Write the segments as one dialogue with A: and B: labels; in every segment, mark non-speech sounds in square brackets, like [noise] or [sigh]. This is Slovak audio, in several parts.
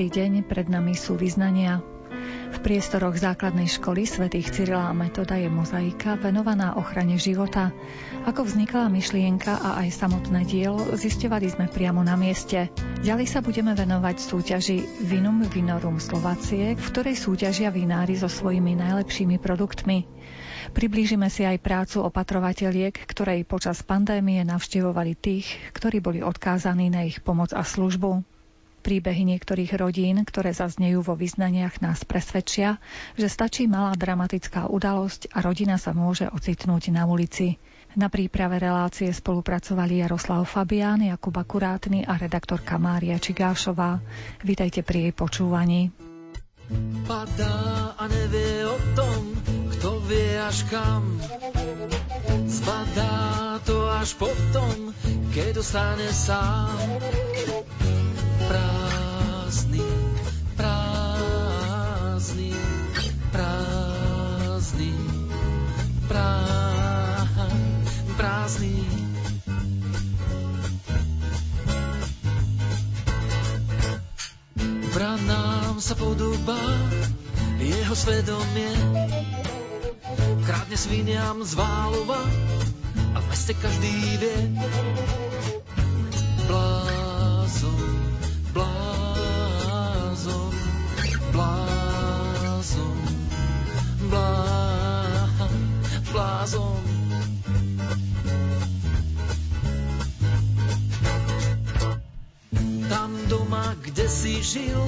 A: Dobrý deň, pred nami sú vyznania. V priestoroch základnej školy svätých Cyrila a Metoda je mozaika venovaná ochrane života. Ako vznikala myšlienka a aj samotné dielo, zisťovali sme priamo na mieste. Ďalej sa budeme venovať súťaži Vinum Vinorum Slovacie, v ktorej súťažia vinári so svojimi najlepšími produktmi. Priblížime si aj prácu opatrovateľiek, ktorej počas pandémie navštevovali tých, ktorí boli odkázaní na ich pomoc a službu. Príbehy niektorých rodín, ktoré zaznejú vo vyznaniach, nás presvedčia, že stačí malá dramatická udalosť a rodina sa môže ocitnúť na ulici. Na príprave relácie spolupracovali Jaroslav Fabián, Jakub Akurátny a redaktorka Mária Čigášová. Vítajte pri jej počúvaní.
B: Padá a nevie o tom, vie až kam. Zbadá to až potom, keď dostane sám prázdny, prázdny, prázdny, prázdny. Branám sa podobá jeho svedomie, krádne sviniam z Válova a v meste každý vie. Blá blázon, blázon, blázon. Tam doma, kde si žil,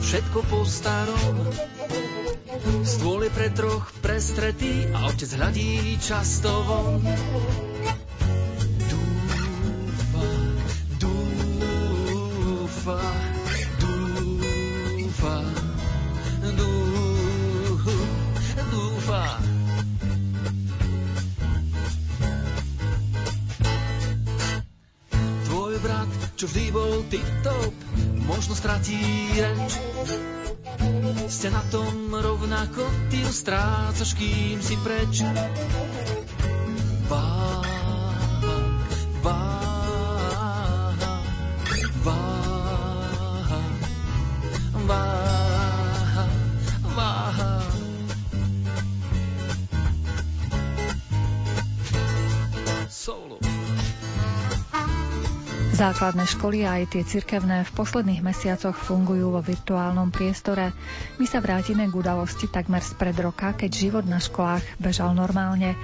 B: všetko po starom. Stôl je pre troch prestretý a otec hľadí často von. čo vždy bol tip-top, možno stratí strácaš, kým si preč.
A: Základné školy a aj tie cirkevné v posledných mesiacoch fungujú vo virtuálnom priestore. My sa vrátime k udalosti takmer spred roka, keď život na školách bežal normálne.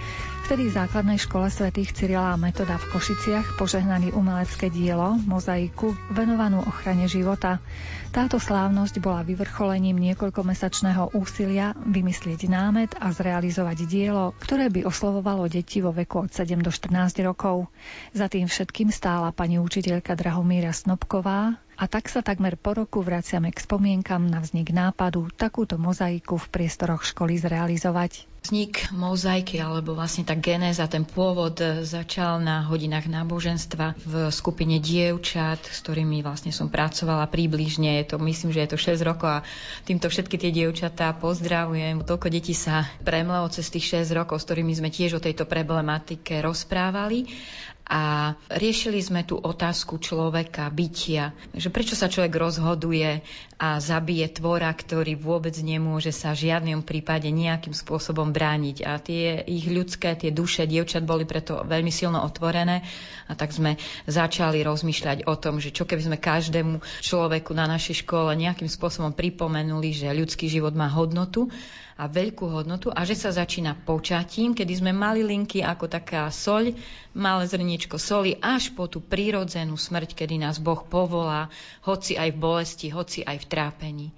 A: Vtedy v základnej škole svätých Cyrila a Metoda v Košiciach požehnali umelecké dielo, mozaiku, venovanú ochrane života. Táto slávnosť bola vyvrcholením niekoľkomesačného úsilia vymyslieť námet a zrealizovať dielo, ktoré by oslovovalo deti vo veku od 7 do 14 rokov. Za tým všetkým stála pani učiteľka Drahomíra Snobková, a tak sa takmer po roku vraciame k spomienkam na vznik nápadu takúto mozaiku v priestoroch školy zrealizovať.
C: Vznik mozaiky, alebo vlastne tá genéza, ten pôvod začal na hodinách náboženstva v skupine dievčat, s ktorými vlastne som pracovala približne. Je to, myslím, že je to 6 rokov a týmto všetky tie dievčatá pozdravujem. Toľko detí sa premlelo cez tých 6 rokov, s ktorými sme tiež o tejto problematike rozprávali a riešili sme tú otázku človeka, bytia, že prečo sa človek rozhoduje a zabije tvora, ktorý vôbec nemôže sa v žiadnom prípade nejakým spôsobom brániť. A tie ich ľudské, tie duše dievčat boli preto veľmi silno otvorené. A tak sme začali rozmýšľať o tom, že čo keby sme každému človeku na našej škole nejakým spôsobom pripomenuli, že ľudský život má hodnotu a veľkú hodnotu a že sa začína počatím, kedy sme mali linky ako taká soľ, malé zrniečko soli až po tú prírodzenú smrť, kedy nás Boh povolá, hoci aj v bolesti, hoci aj v trápení.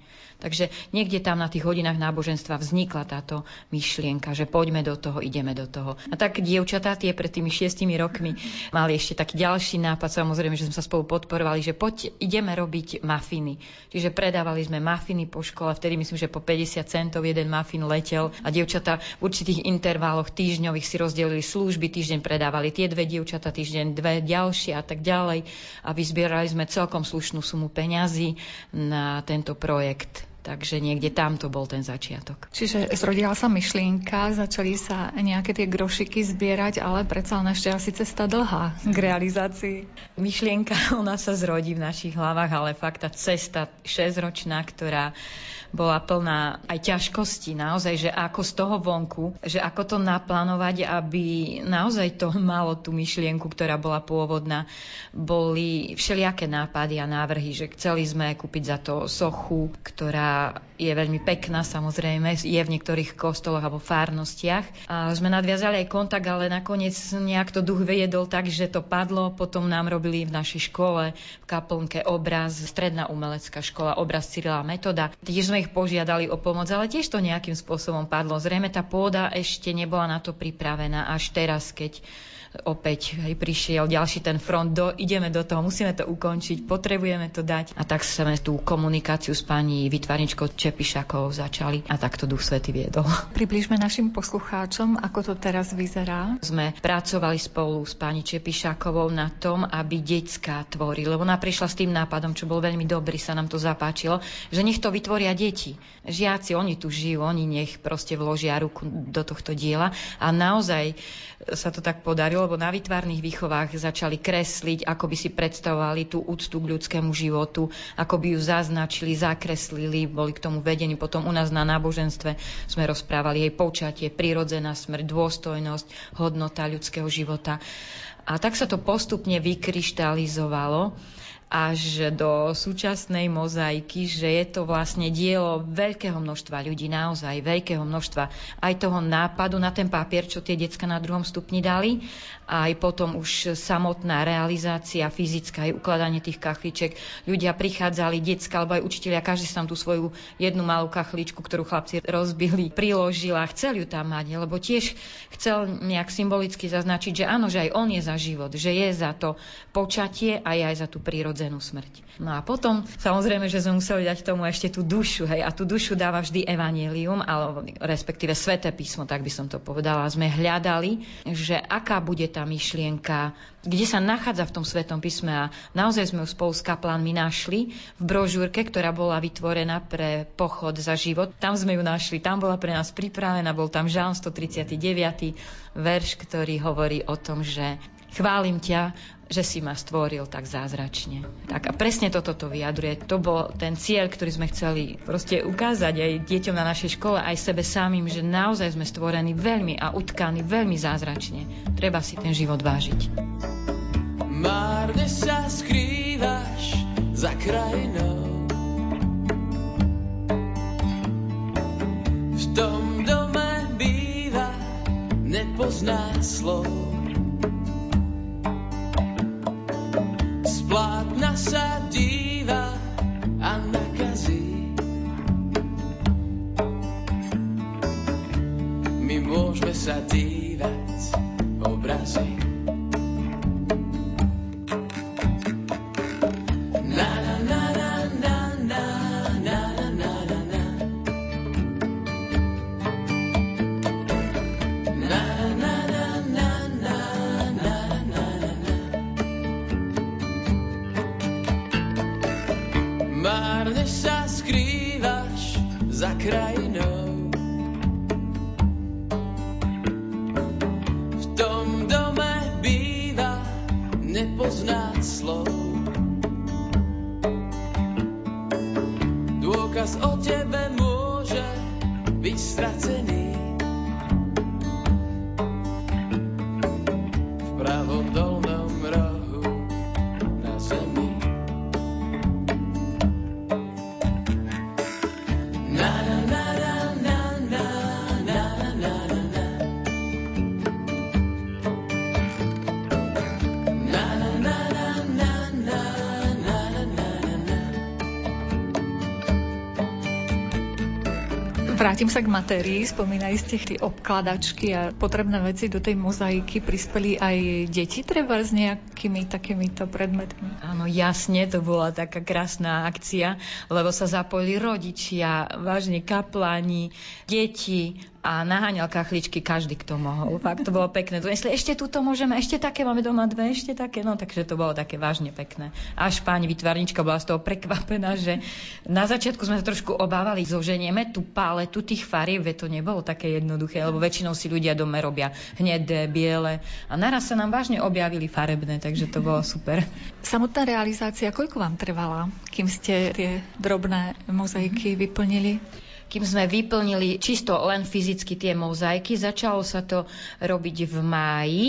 C: Takže niekde tam na tých hodinách náboženstva vznikla táto myšlienka, že poďme do toho, ideme do toho. A tak dievčatá tie pred tými šiestimi rokmi [laughs] mali ešte taký ďalší nápad, samozrejme, že sme sa spolu podporovali, že poď, ideme robiť mafiny. Čiže predávali sme mafiny po škole, vtedy myslím, že po 50 centov jeden mafin letel a dievčatá v určitých intervaloch týždňových si rozdelili služby, týždeň predávali tie dve dievčatá, týždeň dve ďalšie a tak ďalej. A vyzbierali sme celkom slušnú sumu peňazí na tento projekt Takže niekde tam to bol ten začiatok.
A: Čiže zrodila sa myšlienka, začali sa nejaké tie grošiky zbierať, ale predsa len ešte asi cesta dlhá k realizácii.
C: Myšlienka, [laughs] ona sa zrodí v našich hlavách, ale fakt tá cesta 6-ročná, ktorá bola plná aj ťažkosti, naozaj, že ako z toho vonku, že ako to naplánovať, aby naozaj to [laughs] malo tú myšlienku, ktorá bola pôvodná. Boli všelijaké nápady a návrhy, že chceli sme kúpiť za to sochu, ktorá je veľmi pekná, samozrejme, je v niektorých kostoloch alebo fárnostiach. A sme nadviazali aj kontakt, ale nakoniec nejak to duch vyjedol tak, že to padlo. Potom nám robili v našej škole v kaplnke obraz, stredná umelecká škola, obraz Cyrila Metoda. Tiež sme ich požiadali o pomoc, ale tiež to nejakým spôsobom padlo. Zrejme tá pôda ešte nebola na to pripravená až teraz, keď opäť hej, prišiel ďalší ten front, do, ideme do toho, musíme to ukončiť, potrebujeme to dať. A tak sme tú komunikáciu s pani vytvarničkou Čepišakou začali a takto Duch Svety viedol. [laughs]
A: Približme našim poslucháčom, ako to teraz vyzerá.
C: Sme pracovali spolu s pani Čepišakovou na tom, aby detská tvorili, lebo ona prišla s tým nápadom, čo bol veľmi dobrý, sa nám to zapáčilo, že nech to vytvoria deti. Žiaci, oni tu žijú, oni nech proste vložia ruku do tohto diela a naozaj sa to tak podarilo, lebo na výtvarných výchovách začali kresliť, ako by si predstavovali tú úctu k ľudskému životu, ako by ju zaznačili, zakreslili, boli k tomu vedení. Potom u nás na náboženstve sme rozprávali jej počatie, prirodzená smrť, dôstojnosť, hodnota ľudského života. A tak sa to postupne vykryštalizovalo až do súčasnej mozaiky, že je to vlastne dielo veľkého množstva ľudí, naozaj veľkého množstva aj toho nápadu na ten papier, čo tie decka na druhom stupni dali, a aj potom už samotná realizácia fyzická, aj ukladanie tých kachliček. Ľudia prichádzali, decka alebo aj učiteľia, každý si tam tú svoju jednu malú kachličku, ktorú chlapci rozbili, priložil a chcel ju tam mať, lebo tiež chcel nejak symbolicky zaznačiť, že áno, že aj on je za život, že je za to počatie a je aj za tú prírodzenú smrť. No a potom, samozrejme, že sme museli dať tomu ešte tú dušu, hej, a tú dušu dáva vždy evanílium, alebo respektíve sveté písmo, tak by som to povedala. Sme hľadali, že aká bude tá myšlienka, kde sa nachádza v tom svetom písme a naozaj sme ju spolu s kaplánmi našli v brožúrke, ktorá bola vytvorená pre pochod za život. Tam sme ju našli, tam bola pre nás pripravená, bol tam Žalm 139. verš, ktorý hovorí o tom, že chválim ťa, že si ma stvoril tak zázračne. Tak a presne toto to vyjadruje. To bol ten cieľ, ktorý sme chceli proste ukázať aj deťom na našej škole, aj sebe samým, že naozaj sme stvorení veľmi a utkaní veľmi zázračne. Treba si ten život vážiť.
B: Márne sa skrývaš za krajinou V tom dome býva nepozná slov plátna sa díva a nakazí. My môžeme sa dívať obrazy. Teraz o tebe môže byť stracený.
A: Vrátim sa k matérii. Spomínali ste tie obkladačky a potrebné veci do tej mozaiky. Prispeli aj deti treba s nejakými takýmito predmetmi?
C: Áno, jasne, to bola taká krásna akcia, lebo sa zapojili rodičia, vážne kapláni, deti, a naháňal kachličky každý, kto mohol. Fakt to bolo pekné. Donesli, ešte túto môžeme, ešte také, máme doma dve, ešte také. No takže to bolo také vážne pekné. Až pani vytvarnička bola z toho prekvapená, že na začiatku sme sa trošku obávali, zoženieme tú paletu tých farieb, to nebolo také jednoduché, lebo väčšinou si ľudia doma robia hnedé, biele a naraz sa nám vážne objavili farebné, takže to bolo super.
D: Samotná realizácia, koľko vám trvala, kým ste tie drobné mozaiky vyplnili?
C: Kým sme vyplnili čisto len fyzicky tie mozaiky. Začalo sa to robiť v máji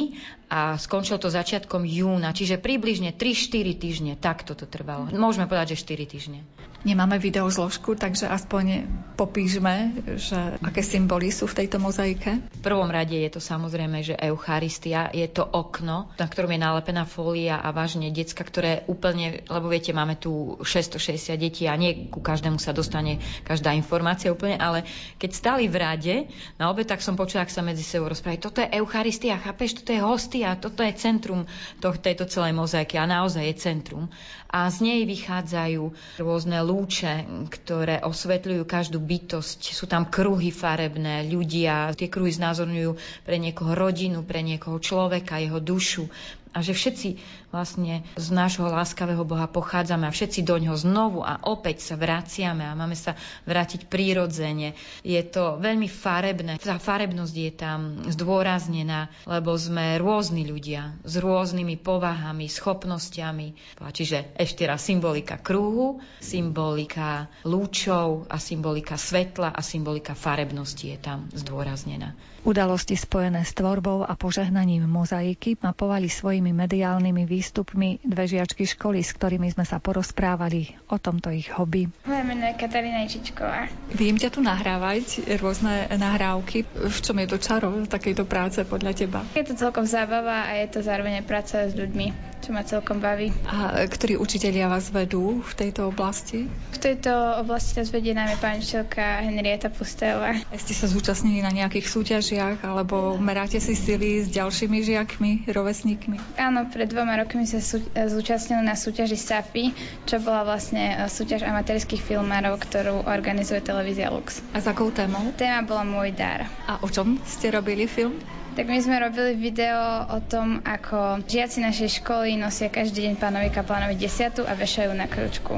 C: a skončilo to začiatkom júna, čiže približne 3-4 týždne. Takto to trvalo. Môžeme povedať, že 4 týždne.
D: Nemáme video zložku, takže aspoň popíšme, že aké symboly sú v tejto mozaike.
C: V prvom rade je to samozrejme, že Eucharistia je to okno, na ktorom je nalepená fólia a vážne decka, ktoré úplne, lebo viete, máme tu 660 detí a nie ku každému sa dostane každá informácia úplne, ale keď stali v rade na obe, tak som počula, ak sa medzi sebou rozprávali. Toto je Eucharistia, chápeš, toto je hostia, toto je centrum to, tejto celej mozaiky a naozaj je centrum. A z nej vychádzajú rôzne lúče, ktoré osvetľujú každú bytosť. Sú tam kruhy farebné, ľudia. Tie kruhy znázorňujú pre niekoho rodinu, pre niekoho človeka, jeho dušu a že všetci vlastne z nášho láskavého Boha pochádzame a všetci do ňoho znovu a opäť sa vraciame a máme sa vrátiť prírodzene. Je to veľmi farebné. Tá farebnosť je tam zdôraznená, lebo sme rôzni ľudia s rôznymi povahami, schopnosťami. Čiže ešte raz symbolika kruhu, symbolika lúčov a symbolika svetla a symbolika farebnosti je tam zdôraznená.
D: Udalosti spojené s tvorbou a požehnaním mozaiky mapovali svojimi mediálnymi výstupmi dve žiačky školy, s ktorými sme sa porozprávali o tomto ich hobby.
E: Moje meno je Katarína Ičičková.
D: Viem ťa tu nahrávať, rôzne nahrávky. V čom je to čaro takejto práce podľa teba?
E: Je to celkom zábava a je to zároveň práca s ľuďmi čo ma celkom baví.
D: A ktorí učitelia vás vedú v tejto oblasti?
E: V tejto oblasti nás vedie najmä pani učiteľka Henrieta Pustélová.
D: Ste sa zúčastnili na nejakých súťažiach alebo meráte si sily s ďalšími žiakmi, rovesníkmi?
E: Áno, pred dvoma rokmi sa sú, zúčastnili na súťaži SAFI, čo bola vlastne e, súťaž amatérských filmárov, ktorú organizuje televízia Lux.
D: A za akou témou?
E: Téma bola Môj dar.
D: A o čom ste robili film?
E: Tak my sme robili video o tom, ako žiaci našej školy nosia každý deň pánovi kaplánovi desiatu a vešajú na kručku.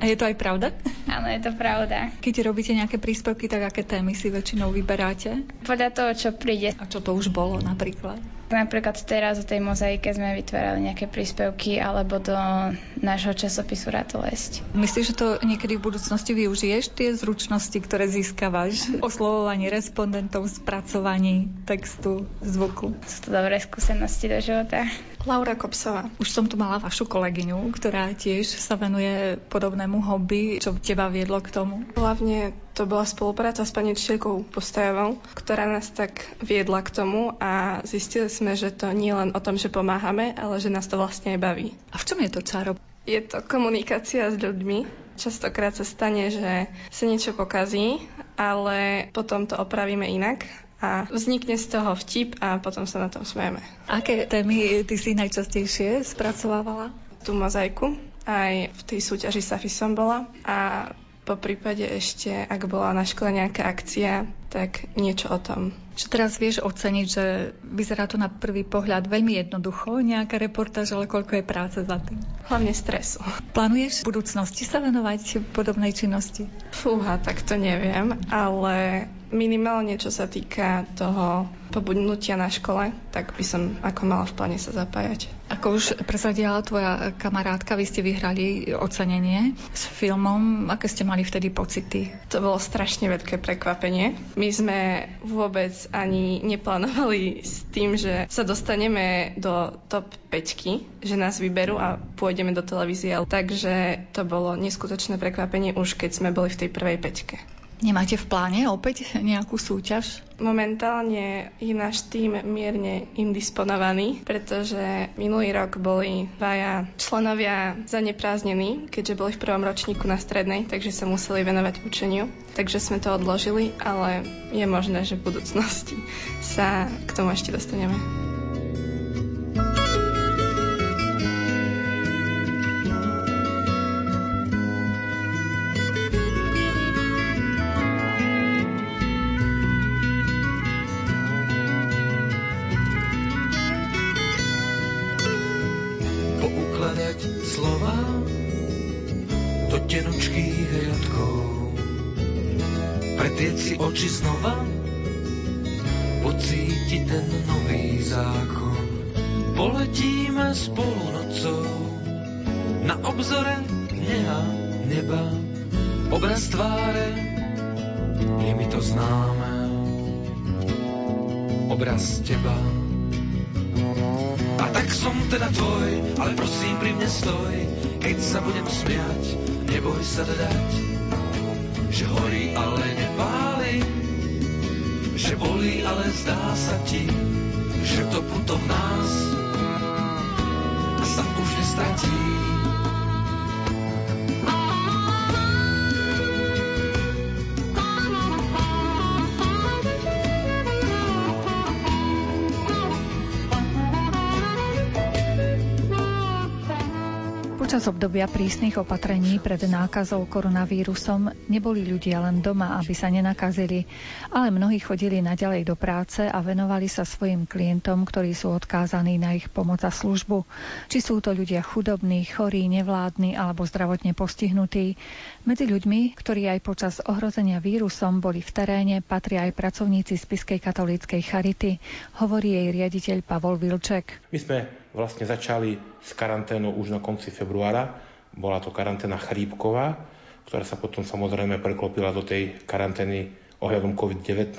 D: A je to aj pravda?
E: Áno, je to pravda.
D: Keď robíte nejaké príspevky, tak aké témy si väčšinou vyberáte?
E: Podľa toho, čo príde.
D: A čo to už bolo napríklad?
E: Napríklad teraz o tej mozaike sme vytvárali nejaké príspevky alebo do nášho časopisu Ratolesť.
D: Myslíš, že to niekedy v budúcnosti využiješ, tie zručnosti, ktoré získavaš? [laughs] Oslovovanie respondentov, spracovanie textu, zvuku.
E: Sú to dobré skúsenosti do života.
D: Laura Kopsová. Už som tu mala vašu kolegyňu, ktorá tiež sa venuje podobnému hobby. Čo teba viedlo k tomu?
F: Hlavne to bola spolupráca s pani Čielkou Postajovou, ktorá nás tak viedla k tomu a zistili sme, že to nie len o tom, že pomáhame, ale že nás to vlastne aj baví.
D: A v čom je to čaro?
F: Je to komunikácia s ľuďmi. Častokrát sa stane, že sa niečo pokazí, ale potom to opravíme inak a vznikne z toho vtip a potom sa na tom smejeme.
D: Aké témy ty si najčastejšie spracovávala?
F: Tú mozaiku, aj v tej súťaži Safi som bola a po prípade ešte, ak bola na škole nejaká akcia, tak niečo o tom.
D: Čo teraz vieš oceniť, že vyzerá to na prvý pohľad veľmi jednoducho, nejaká reportáž, ale koľko je práce za tým?
F: Hlavne stresu.
D: Plánuješ v budúcnosti sa venovať podobnej činnosti?
F: Fúha, tak to neviem, ale minimálne čo sa týka toho pobudnutia na škole, tak by som ako mala v pláne sa zapájať.
D: Ako už presadila tvoja kamarátka, vy ste vyhrali ocenenie s filmom. Aké ste mali vtedy pocity?
F: To bolo strašne veľké prekvapenie. My sme vôbec ani neplánovali s tým, že sa dostaneme do top 5, že nás vyberú a pôjdeme do televízie. Takže to bolo neskutočné prekvapenie už keď sme boli v tej prvej peťke.
D: Nemáte v pláne opäť nejakú súťaž?
F: Momentálne je náš tým mierne indisponovaný, pretože minulý rok boli dvaja členovia zanepráznení, keďže boli v prvom ročníku na strednej, takže sa museli venovať učeniu. Takže sme to odložili, ale je možné, že v budúcnosti sa k tomu ešte dostaneme.
B: Oči znova, pocítiť ten nový zákon. Poletíme spolu nocou, na obzore kniha neba, obraz tváre, je mi to známe, obraz teba. A tak som teda tvoj, ale prosím pri mne stoj, keď sa budem smiať, neboj sa dať, že horí, ale nepáli, že bolí, ale zdá sa ti, že to puto v nás sa už nestratí.
A: Počas obdobia prísnych opatrení pred nákazou koronavírusom neboli ľudia len doma, aby sa nenakazili, ale mnohí chodili naďalej do práce a venovali sa svojim klientom, ktorí sú odkázaní na ich pomoc a službu. Či sú to ľudia chudobní, chorí, nevládni alebo zdravotne postihnutí. Medzi ľuďmi, ktorí aj počas ohrozenia vírusom boli v teréne, patria aj pracovníci Spiskej katolíckej charity, hovorí jej riaditeľ Pavol Vilček.
G: My sme vlastne začali s karanténou už na konci februára. Bola to karanténa chrípková, ktorá sa potom samozrejme preklopila do tej karantény ohľadom COVID-19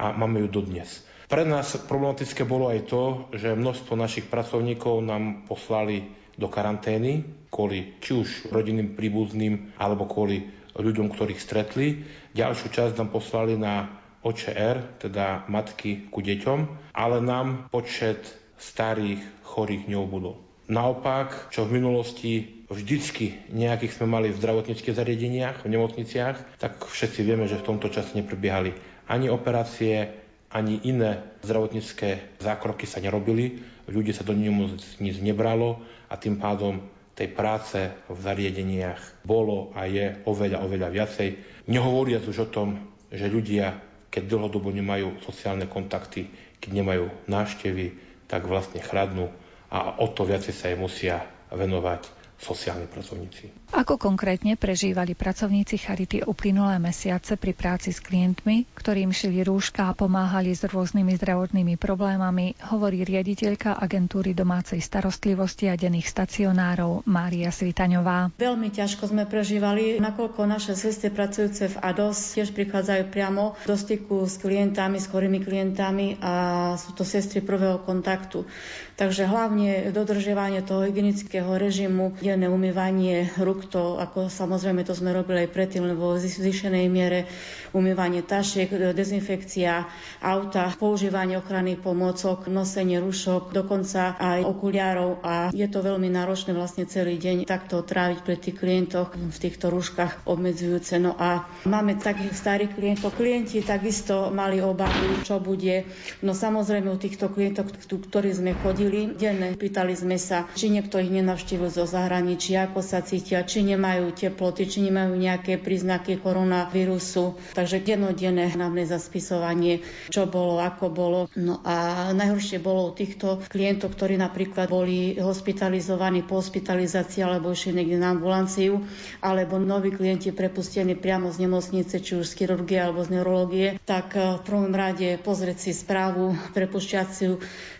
G: a máme ju dodnes. Pre nás problematické bolo aj to, že množstvo našich pracovníkov nám poslali do karantény kvôli či už rodinným príbuzným alebo kvôli ľuďom, ktorých stretli. Ďalšiu časť nám poslali na OČR, teda matky ku deťom, ale nám počet starých, chorých neubudol. Naopak, čo v minulosti vždycky nejakých sme mali v zdravotníckých zariadeniach, v nemocniciach, tak všetci vieme, že v tomto čase neprebiehali ani operácie, ani iné zdravotnícke zákroky sa nerobili, ľudí sa do nemocnic nebralo a tým pádom tej práce v zariadeniach bolo a je oveľa, oveľa viacej. Nehovoriac už o tom, že ľudia, keď dlhodobo nemajú sociálne kontakty, keď nemajú návštevy, tak vlastne chradnú a o to viacej sa jej musia venovať sociálni pracovníci.
A: Ako konkrétne prežívali pracovníci Charity uplynulé mesiace pri práci s klientmi, ktorým šili rúška a pomáhali s rôznymi zdravotnými problémami, hovorí riaditeľka agentúry domácej starostlivosti a denných stacionárov Mária Svitaňová.
H: Veľmi ťažko sme prežívali, nakoľko naše sestry pracujúce v ADOS tiež prichádzajú priamo do styku s klientami, s chorými klientami a sú to sestry prvého kontaktu. Takže hlavne dodržiavanie toho hygienického režimu, denné umývanie rúk to ako samozrejme to sme robili aj predtým, lebo v zvyšenej miere umývanie tašiek, dezinfekcia auta, používanie ochranných pomôcok, nosenie rušok, dokonca aj okuliarov a je to veľmi náročné vlastne celý deň takto tráviť pre tých klientoch v týchto rúškach obmedzujúce. No a máme takých starých klientov. Klienti takisto mali obavu, čo bude. No samozrejme u týchto klientov, ktorí sme chodili, denne pýtali sme sa, či niekto ich nenavštívil zo zahraničia, ako sa cítia, či nemajú teploty, či nemajú nejaké príznaky koronavírusu. Takže dennodenné hlavné zaspisovanie, čo bolo, ako bolo. No a najhoršie bolo u týchto klientov, ktorí napríklad boli hospitalizovaní po hospitalizácii alebo išli niekde na ambulanciu, alebo noví klienti prepustení priamo z nemocnice, či už z chirurgie alebo z neurologie, tak v prvom rade pozrieť si správu prepušťaciu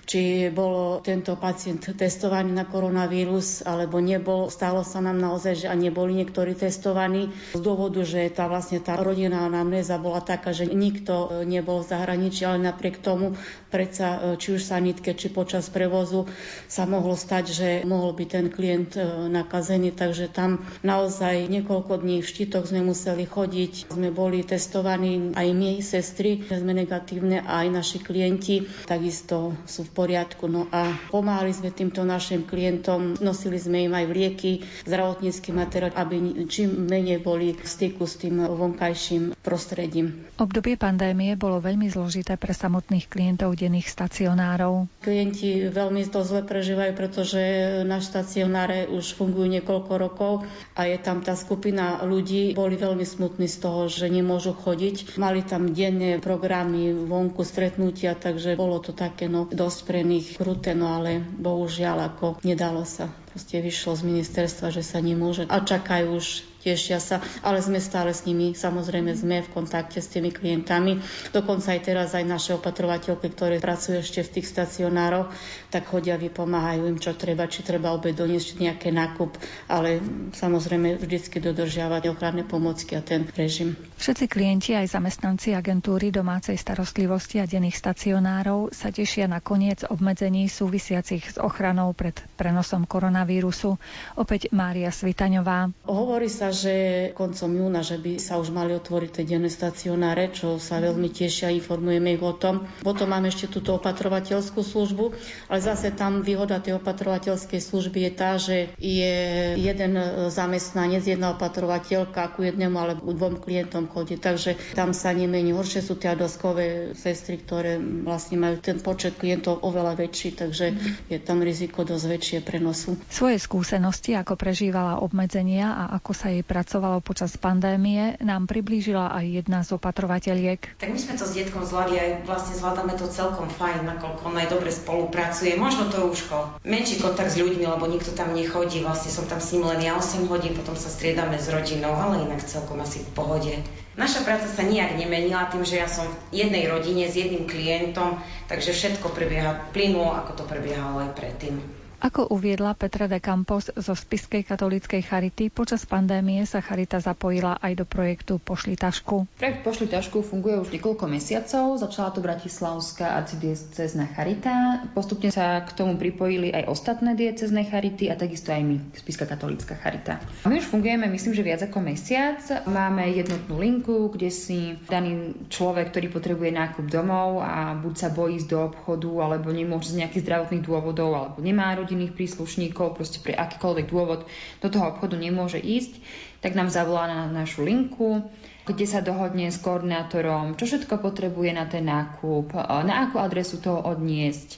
H: či bolo tento pacient testovaný na koronavírus alebo nebol. Stalo sa nám naozaj, že ani neboli niektorí testovaní z dôvodu, že tá vlastne tá rodinná anamnéza bola taká, že nikto nebol v zahraničí, ale napriek tomu predsa či už sanitke, či počas prevozu sa mohlo stať, že mohol byť ten klient e, nakazený, takže tam naozaj niekoľko dní v štítoch sme museli chodiť. Sme boli testovaní aj my, sestry, sme negatívne a aj naši klienti takisto sú v poriadku. No a pomáhali sme týmto našim klientom, nosili sme im aj lieky, zdravotnícky materiál, aby čím menej boli v styku s tým vonkajším prostredím.
A: Obdobie pandémie bolo veľmi zložité pre samotných klientov denných stacionárov.
H: Klienti veľmi to zle prežívajú, pretože naš stacionáre už fungujú niekoľko rokov a je tam tá skupina ľudí, boli veľmi smutní z toho, že nemôžu chodiť. Mali tam denné programy, vonku stretnutia, takže bolo to také no, dosť pre nich kruté, no ale bohužiaľ ako nedalo sa. Proste vyšlo z ministerstva, že sa nemôže a čakajú už tešia sa, ale sme stále s nimi, samozrejme sme v kontakte s tými klientami. Dokonca aj teraz aj naše opatrovateľky, ktoré pracujú ešte v tých stacionároch, tak chodia, vypomáhajú im, čo treba, či treba obe doniesť nejaké nákup, ale samozrejme vždycky dodržiavať ochranné pomocky a ten režim.
A: Všetci klienti aj zamestnanci agentúry domácej starostlivosti a denných stacionárov sa tešia na koniec obmedzení súvisiacich s ochranou pred prenosom koronavírusu. Opäť Mária Svitaňová.
H: Hovorí sa, že koncom júna, že by sa už mali otvoriť tie denné stacionáre, čo sa veľmi tešia, informujeme ich o tom. Potom máme ešte túto opatrovateľskú službu, ale zase tam výhoda tej opatrovateľskej služby je tá, že je jeden zamestnanec, jedna opatrovateľka ku jednému alebo dvom klientom chodí. Takže tam sa nemení. Horšie sú tie adoskové sestry, ktoré vlastne majú ten počet klientov oveľa väčší, takže je tam riziko dosť väčšie prenosu.
A: Svoje skúsenosti, ako prežívala obmedzenia a ako sa jej pracovalo počas pandémie, nám priblížila aj jedna z opatrovateľiek.
I: Tak my sme to s detkom zvládli aj vlastne zvládame to celkom fajn, nakoľko on aj dobre spolupracuje. Možno to už menší kontakt s ľuďmi, lebo nikto tam nechodí. Vlastne som tam s ním len ja 8 hodín, potom sa striedame s rodinou, ale inak celkom asi v pohode. Naša práca sa nijak nemenila tým, že ja som v jednej rodine s jedným klientom, takže všetko prebieha plynulo, ako to prebiehalo aj predtým.
A: Ako uviedla Petra de Campos zo Spiskej katolíckej charity, počas pandémie sa charita zapojila aj do projektu Pošli tašku.
J: Projekt Pošli tašku funguje už niekoľko mesiacov. Začala to Bratislavská arcidiecezna charita. Postupne sa k tomu pripojili aj ostatné diecezne charity a takisto aj my, Spiska katolícka charita. My už fungujeme, myslím, že viac ako mesiac. Máme jednotnú linku, kde si daný človek, ktorý potrebuje nákup domov a buď sa bojí ísť do obchodu, alebo nemôže z nejakých zdravotných dôvodov, alebo nemá rodinu, rodinných príslušníkov, proste pre akýkoľvek dôvod do toho obchodu nemôže ísť, tak nám zavolá na našu linku, kde sa dohodne s koordinátorom, čo všetko potrebuje na ten nákup, na akú adresu toho odniesť.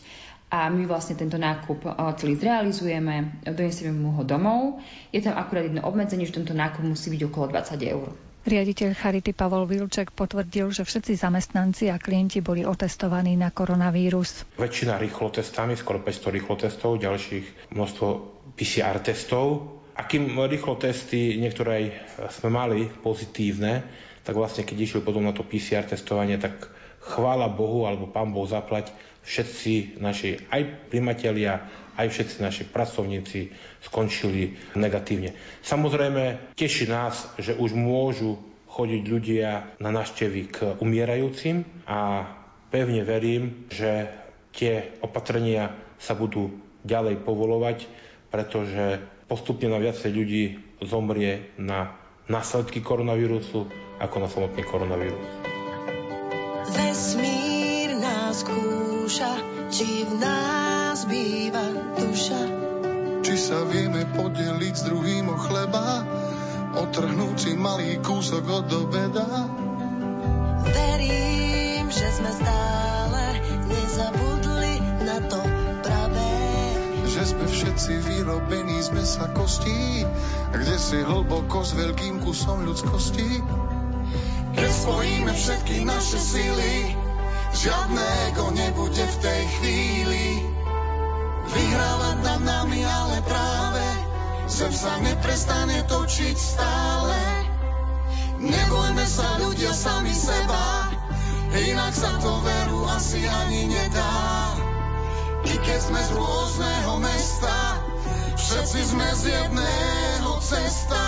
J: A my vlastne tento nákup celý zrealizujeme, donesieme mu ho domov. Je tam akurát jedno obmedzenie, že tento nákup musí byť okolo 20 eur.
A: Riaditeľ Charity Pavol Vilček potvrdil, že všetci zamestnanci a klienti boli otestovaní na koronavírus.
G: Väčšina rýchlotestami, skoro 500 rýchlotestov, ďalších množstvo PCR testov. A kým rýchlotesty niektoré aj sme mali pozitívne, tak vlastne keď išli potom na to PCR testovanie, tak chvála Bohu, alebo Pán Boh zaplať, všetci naši aj primatelia, aj všetci naši pracovníci skončili negatívne. Samozrejme, teší nás, že už môžu chodiť ľudia na návštevy k umierajúcim a pevne verím, že tie opatrenia sa budú ďalej povolovať, pretože postupne na viacej ľudí zomrie na následky koronavírusu ako na samotný koronavírus. Vesmír nás skúša, či v nás býva duša.
K: Či sa vieme podeliť s druhým o chleba, si malý kúsok od obeda.
L: Verím, že sme stále nezabudli na to pravé.
K: Že sme všetci vyrobení z mesa kostí, kde si hlboko s veľkým kusom ľudskosti. Keď spojíme všetky naše síly, Žiadne ego nebude v tej chvíli vyhrávať nad nami, ale práve zem sa neprestane točiť stále. Nebojme sa ľudia sami seba, inak sa to veru asi ani nedá. I keď sme z rôzneho mesta, všetci sme z jedného cesta.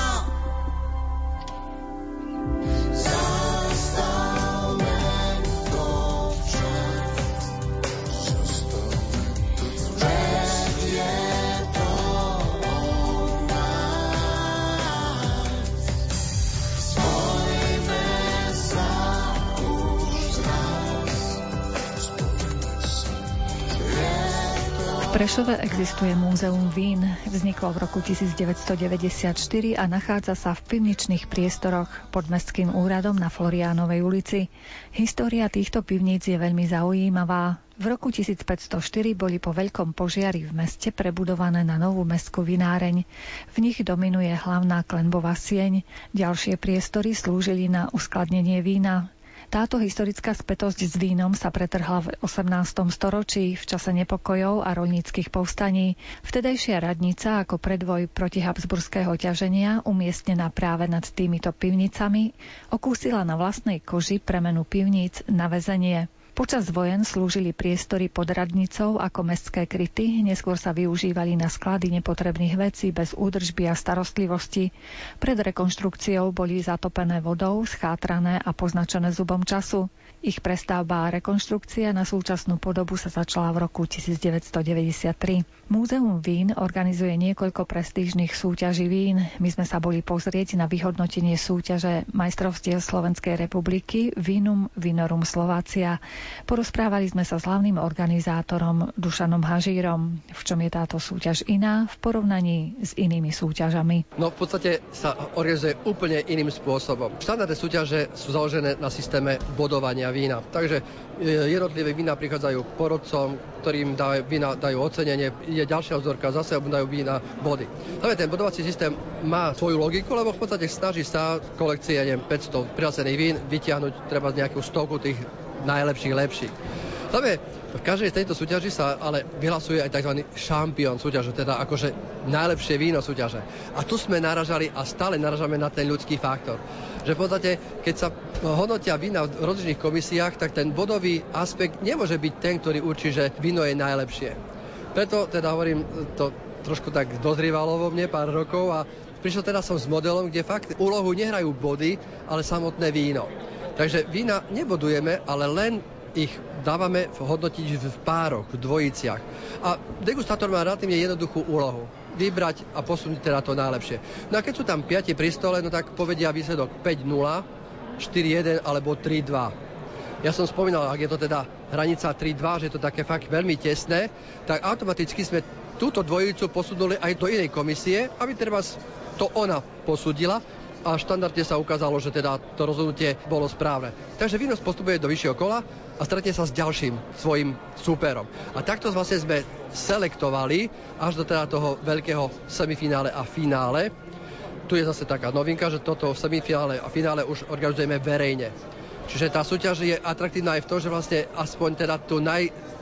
A: Prešove existuje múzeum vín. Vzniklo v roku 1994 a nachádza sa v pivničných priestoroch pod Mestským úradom na Floriánovej ulici. História týchto pivníc je veľmi zaujímavá. V roku 1504 boli po veľkom požiari v meste prebudované na novú mestskú vináreň. V nich dominuje hlavná klenbová sieň. Ďalšie priestory slúžili na uskladnenie vína. Táto historická spätosť s vínom sa pretrhla v 18. storočí v čase nepokojov a rolníckých povstaní. Vtedajšia radnica ako predvoj proti habsburského ťaženia, umiestnená práve nad týmito pivnicami, okúsila na vlastnej koži premenu pivníc na väzenie. Počas vojen slúžili priestory pod radnicou ako mestské kryty, neskôr sa využívali na sklady nepotrebných vecí bez údržby a starostlivosti. Pred rekonštrukciou boli zatopené vodou, schátrané a poznačené zubom času. Ich prestavba a rekonštrukcia na súčasnú podobu sa začala v roku 1993. Múzeum vín organizuje niekoľko prestížnych súťaží vín. My sme sa boli pozrieť na vyhodnotenie súťaže majstrovstiev Slovenskej republiky Vinum Vinorum Slovácia. Porozprávali sme sa s hlavným organizátorom Dušanom Hažírom. V čom je táto súťaž iná v porovnaní s inými súťažami?
M: No v podstate sa organizuje úplne iným spôsobom. Štandardné súťaže sú založené na systéme bodovania vína. Takže e, jednotlivé vína prichádzajú porodcom, ktorým dajú, vína dajú ocenenie, je ďalšia vzorka, zase dajú vína body. Ale ten bodovací systém má svoju logiku, lebo v podstate snaží sa kolekcie, neviem, 500 prihlásených vín vytiahnuť treba z nejakú stovku tých najlepších, lepších. Dobre, v každej tejto súťaži sa ale vyhlasuje aj tzv. šampión súťaže, teda akože najlepšie víno súťaže. A tu sme naražali a stále naražame na ten ľudský faktor. Že v podstate, keď sa hodnotia vína v rozličných komisiách, tak ten bodový aspekt nemôže byť ten, ktorý určí, že víno je najlepšie. Preto teda hovorím, to trošku tak dozrievalo vo mne pár rokov a prišiel teda som s modelom, kde fakt úlohu nehrajú body, ale samotné víno. Takže vína nebodujeme, ale len ich dávame hodnotiť v pároch, v dvojiciach. A degustátor má relatívne jednoduchú úlohu vybrať a posunúť teda to najlepšie. No a keď sú tam 5 pri stole, no tak povedia výsledok 5-0, 4-1 alebo 3-2. Ja som spomínal, ak je to teda hranica 3-2, že je to také fakt veľmi tesné, tak automaticky sme túto dvojicu posunuli aj do inej komisie, aby treba to ona posudila a štandardne sa ukázalo, že teda to rozhodnutie bolo správne. Takže Vinos postupuje do vyššieho kola a stretne sa s ďalším svojim súperom. A takto vlastne sme selektovali až do teda toho veľkého semifinále a finále. Tu je zase taká novinka, že toto semifinále a finále už organizujeme verejne. Čiže tá súťaž je atraktívna aj v tom, že vlastne aspoň teda tú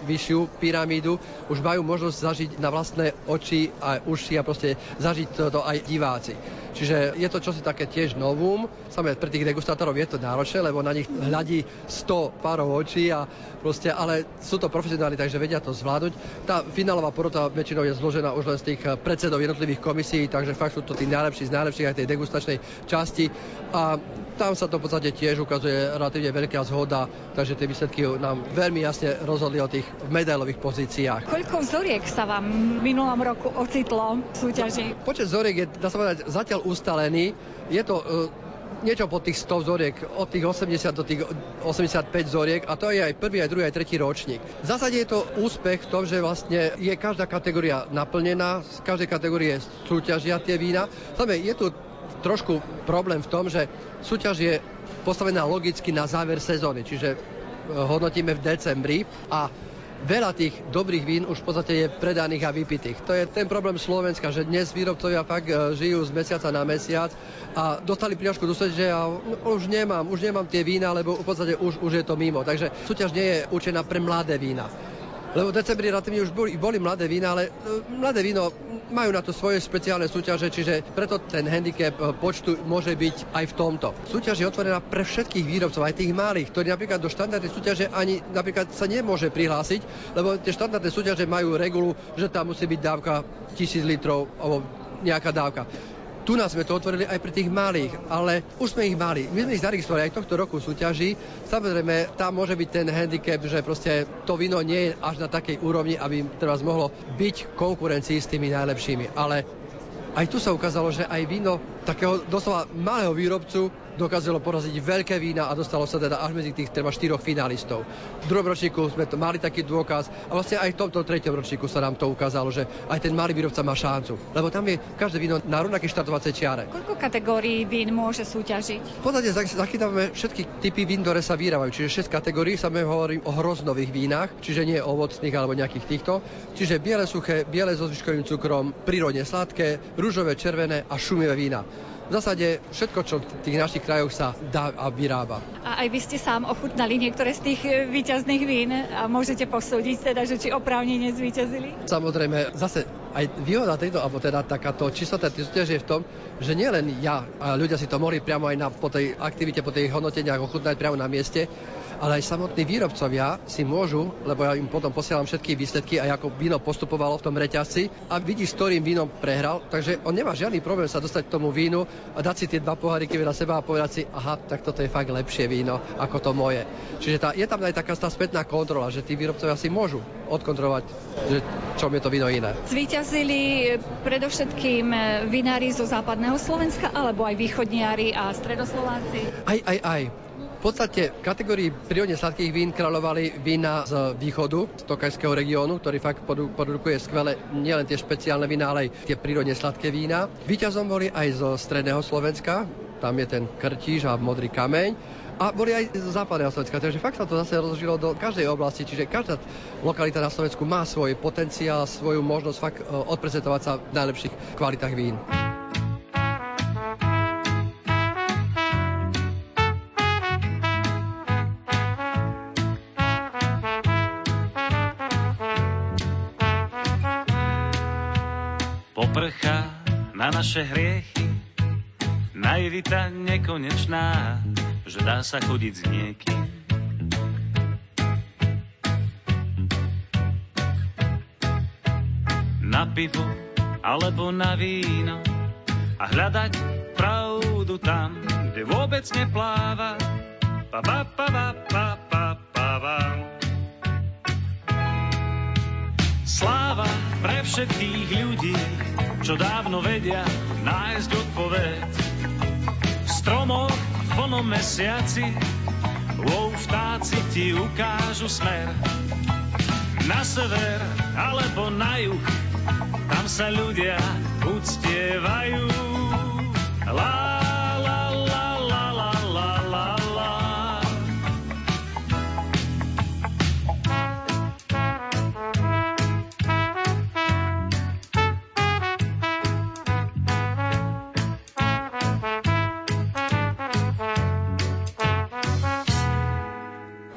M: najvyššiu pyramídu už majú možnosť zažiť na vlastné oči a uši a proste zažiť to aj diváci. Čiže je to čosi také tiež novum. Samé pre tých degustátorov je to náročné, lebo na nich hľadí 100 párov očí a proste, ale sú to profesionáli, takže vedia to zvládnuť. Tá finálová porota väčšinou je zložená už len z tých eh, predsedov jednotlivých komisí, takže fakt sú to tí najlepší z najlepších aj tej degustačnej časti. A tam sa to v podstate tiež ukazuje relatívne veľká zhoda, takže tie výsledky nám veľmi jasne rozhodli o tých medailových pozíciách.
A: Koľko vzoriek sa vám v minulom roku ocitlo v súťaži?
M: Počet vzoriek je, dá sa povedať, zatiaľ ustalený. Je to uh, niečo po tých 100 vzoriek, od tých 80 do tých 85 vzoriek a to je aj prvý, aj druhý, aj tretí ročník. V zásade je to úspech v tom, že vlastne je každá kategória naplnená, z každej kategórie súťažia tie vína. Znamená, je tu trošku problém v tom, že súťaž je postavená logicky na záver sezóny, čiže e, hodnotíme v decembri a veľa tých dobrých vín už v podstate je predaných a vypitých. To je ten problém Slovenska, že dnes výrobcovia fakt e, žijú z mesiaca na mesiac a dostali príľašku do že ja už nemám, už nemám tie vína, lebo v podstate už, už je to mimo. Takže súťaž nie je určená pre mladé vína. Lebo v decembri relatívne už boli, boli mladé vína, ale e, mladé víno majú na to svoje špeciálne súťaže, čiže preto ten handicap e, počtu môže byť aj v tomto. Súťaž je otvorená pre všetkých výrobcov, aj tých malých, ktorí napríklad do štandardnej súťaže ani napríklad sa nemôže prihlásiť, lebo tie štandardné súťaže majú regulu, že tam musí byť dávka 1000 litrov alebo nejaká dávka. Tu nás sme to otvorili aj pre tých malých, ale už sme ich mali. My sme ich zaregistrovali aj tohto roku súťaži. Samozrejme, tam môže byť ten handicap, že proste to víno nie je až na takej úrovni, aby teraz mohlo byť konkurencii s tými najlepšími. Ale aj tu sa ukázalo, že aj víno takého doslova malého výrobcu dokázalo poraziť veľké vína a dostalo sa teda až medzi tých treba štyroch finalistov. V druhom ročníku sme to mali taký dôkaz a vlastne aj v tomto treťom ročníku sa nám to ukázalo, že aj ten malý výrobca má šancu. Lebo tam je každé víno na rovnakej štartovacej čiare.
A: Koľko kategórií vín môže súťažiť?
M: V podstate zachytávame všetky typy vín, ktoré sa vyrábajú. Čiže 6 kategórií, sa hovorím o hroznových vínach, čiže nie ovocných alebo nejakých týchto. Čiže biele suché, biele so zvyškovým cukrom, prírodne sladké, rúžové, červené a šumivé vína. V zásade všetko, čo v tých našich krajoch sa dá a vyrába.
A: A aj vy ste sám ochutnali niektoré z tých e, výťazných vín a môžete posúdiť teda, že či oprávnene zvíťazili?
M: Samozrejme, zase aj výhoda tejto, alebo teda takáto čistota tej súťaže je v tom, že nielen ja a ľudia si to mohli priamo aj na, po tej aktivite, po tej hodnoteniach ochutnať priamo na mieste, ale aj samotní výrobcovia si môžu, lebo ja im potom posielam všetky výsledky a ako víno postupovalo v tom reťazci a vidí, s ktorým vínom prehral, takže on nemá žiadny problém sa dostať k tomu vínu a dať si tie dva poháriky vedľa seba a povedať si, aha, tak toto je fakt lepšie víno ako to moje. Čiže tá, je tam aj taká tá spätná kontrola, že tí výrobcovia si môžu odkontrolovať, že čom je to víno iné.
A: Zvíťazili predovšetkým vinári zo západného Slovenska alebo aj východniari a stredoslováci?
M: Aj, aj, aj. Podstate v kategórii prírodne sladkých vín kráľovali vína z východu, z Tokajského regiónu, ktorý fakt produkuje skvelé nielen tie špeciálne vína, ale aj tie prírodne sladké vína. Výťazom boli aj zo stredného Slovenska, tam je ten krtíž a modrý kameň. A boli aj z západného Slovenska, takže fakt sa to zase rozložilo do každej oblasti, čiže každá lokalita na Slovensku má svoj potenciál, svoju možnosť fakt e, odprezentovať sa v najlepších kvalitách vín.
N: Poprcha na naše hriechy, naivita nekonečná, že dá sa chodiť s niekým. Na pivo alebo na víno a hľadať pravdu tam, kde vôbec nepláva. Pa, pa, pa, pa, pa, pa, pa, pa. Sláva pre všetkých ľudí, čo dávno vedia nájsť odpoveď. V stromoch v plnom mesiaci, wow, vtáci ti ukážu smer. Na sever alebo na juh, tam sa ľudia uctievajú. Lá,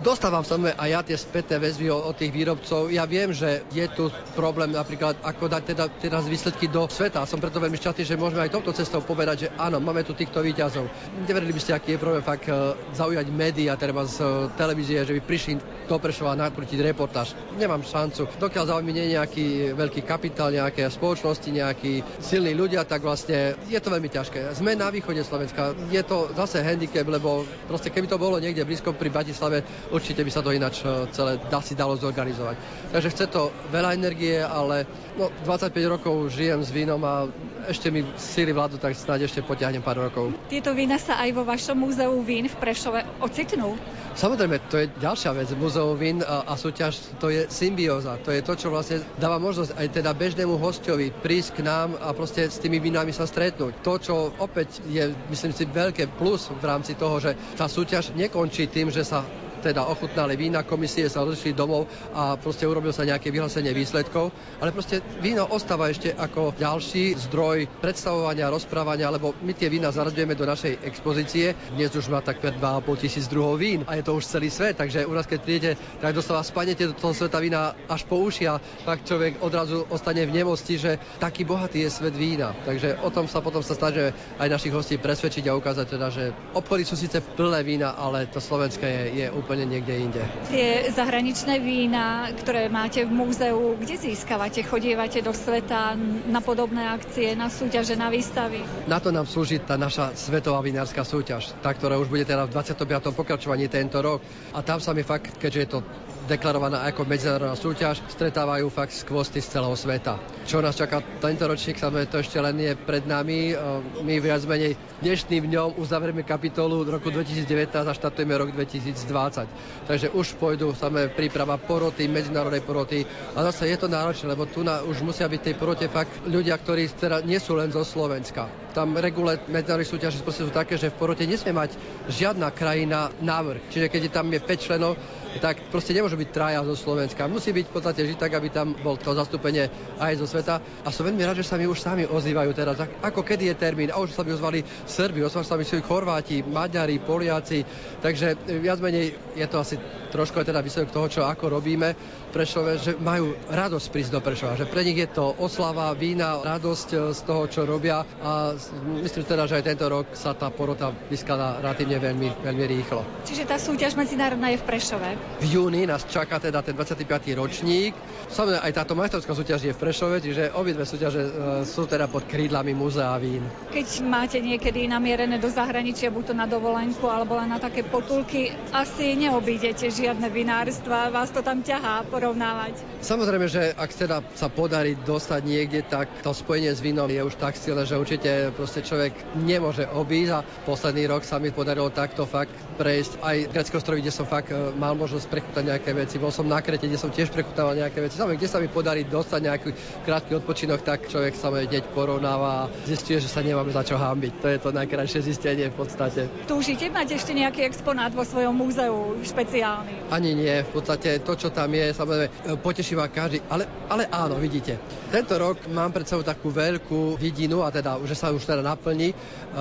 M: dostávam samozrejme aj ja tie spätné väzby od, tých výrobcov. Ja viem, že je tu problém napríklad, ako dať teda teraz výsledky do sveta. Som preto veľmi šťastný, že môžeme aj touto cestou povedať, že áno, máme tu týchto výťazov. Neverili by ste, aký je problém fakt uh, zaujať médiá, treba z uh, televízie, že by prišli do Prešova nakrútiť reportáž. Nemám šancu. Dokiaľ zaujíma nie nejaký veľký kapitál, nejaké spoločnosti, nejakí silní ľudia, tak vlastne je to veľmi ťažké. Sme na východe Slovenska. Je to zase handicap, lebo proste keby to bolo niekde blízko pri Bratislave, určite by sa to ináč e, celé dá si dalo zorganizovať. Takže chce to veľa energie, ale no, 25 rokov žijem s vínom a ešte mi síly vládu, tak snáď ešte potiahnem pár rokov.
A: Tieto vína sa aj vo vašom múzeu vín v Prešove ocitnú?
M: Samozrejme, to je ďalšia vec. Múzeu vín a, a súťaž, to je symbióza. To je to, čo vlastne dáva možnosť aj teda bežnému hostovi prísť k nám a proste s tými vínami sa stretnúť. To, čo opäť je, myslím si, veľké plus v rámci toho, že tá súťaž nekončí tým, že sa teda ochutnali vína, komisie sa rozšli domov a proste urobil sa nejaké vyhlásenie výsledkov, ale proste víno ostáva ešte ako ďalší zdroj predstavovania, rozprávania, lebo my tie vína zaraďujeme do našej expozície. Dnes už má takmer 2,5 tisíc druhov vín a je to už celý svet, takže u nás keď prídete, tak doslova spadnete do toho sveta vína až po uši a tak človek odrazu ostane v nemosti, že taký bohatý je svet vína. Takže o tom sa potom sa snažíme aj našich hostí presvedčiť a ukázať teda, že obchody sú síce plné vína, ale to slovenské je, je úplne úplne niekde inde.
A: Tie zahraničné vína, ktoré máte v múzeu, kde získavate? Chodievate do sveta na podobné akcie, na súťaže, na výstavy?
M: Na to nám slúži tá naša svetová vinárska súťaž, tá, ktorá už bude teda v 25. pokračovaní tento rok. A tam sa mi fakt, keďže je to deklarovaná ako medzinárodná súťaž, stretávajú fakt skvosty z celého sveta. Čo nás čaká tento ročník, samozrejme to ešte len je pred nami. My viac menej dnešným dňom uzavrieme kapitolu roku 2019 a štartujeme rok 2020. Takže už pôjdu samé príprava poroty, medzinárodnej poroty. A zase je to náročné, lebo tu na, už musia byť tej porote fakt ľudia, ktorí teda nie sú len zo Slovenska. Tam regule medzinárodných súťaží sú také, že v porote nesmie mať žiadna krajina návrh. Čiže keď tam je 5 členov, tak proste nemôže byť traja zo Slovenska. Musí byť v podstate žiť tak, aby tam bol to zastúpenie aj zo sveta. A som veľmi rád, že sa mi už sami ozývajú teraz. Ako kedy je termín? A už sa mi ozvali Srbi, ozvali sa mi Chorváti, Maďari, Poliaci. Takže viac menej je to asi trošku teda výsledok toho, čo ako robíme Prešove, že majú radosť prísť do Prešova, že pre nich je to oslava, vína, radosť e, z toho, čo robia a myslím teda, že aj tento rok sa tá porota vyskladá relatívne veľmi, veľmi rýchlo.
A: Čiže tá súťaž medzinárodná je v Prešove?
M: V júni nás čaká teda ten 25. ročník. Samozrejme aj táto majstrovská súťaž je v Prešove, čiže obidve súťaže e, sú teda pod krídlami Múzea vín.
A: Keď máte niekedy namierené do zahraničia, buď to na dovolenku alebo len na také potulky, asi neobídete žiadne vinárstva, vás to tam ťahá porovnávať.
M: Samozrejme, že ak teda sa podarí dostať niekde, tak to spojenie s vínom je už tak silné, že určite proste človek nemôže obísť a posledný rok sa mi podarilo takto fakt prejsť aj Grecko ostrovi, kde som fakt e, mal možnosť prechutať nejaké veci. Bol som na Krete, kde som tiež prechutával nejaké veci. Samozrejme, kde sa mi podarí dostať nejaký krátky odpočinok, tak človek sa hneď porovnáva a zistuje, že sa nemáme za čo hambiť. To je to najkrajšie zistenie v podstate.
A: Túžite mať ešte nejaký exponát vo svojom múzeu špeciálny?
M: Ani nie. V podstate to, čo tam je, samozrejme, e, poteší ma každý. Ale, ale áno, vidíte. Tento rok mám pred sebou takú veľkú vidinu, a teda, že sa už teda naplní. E,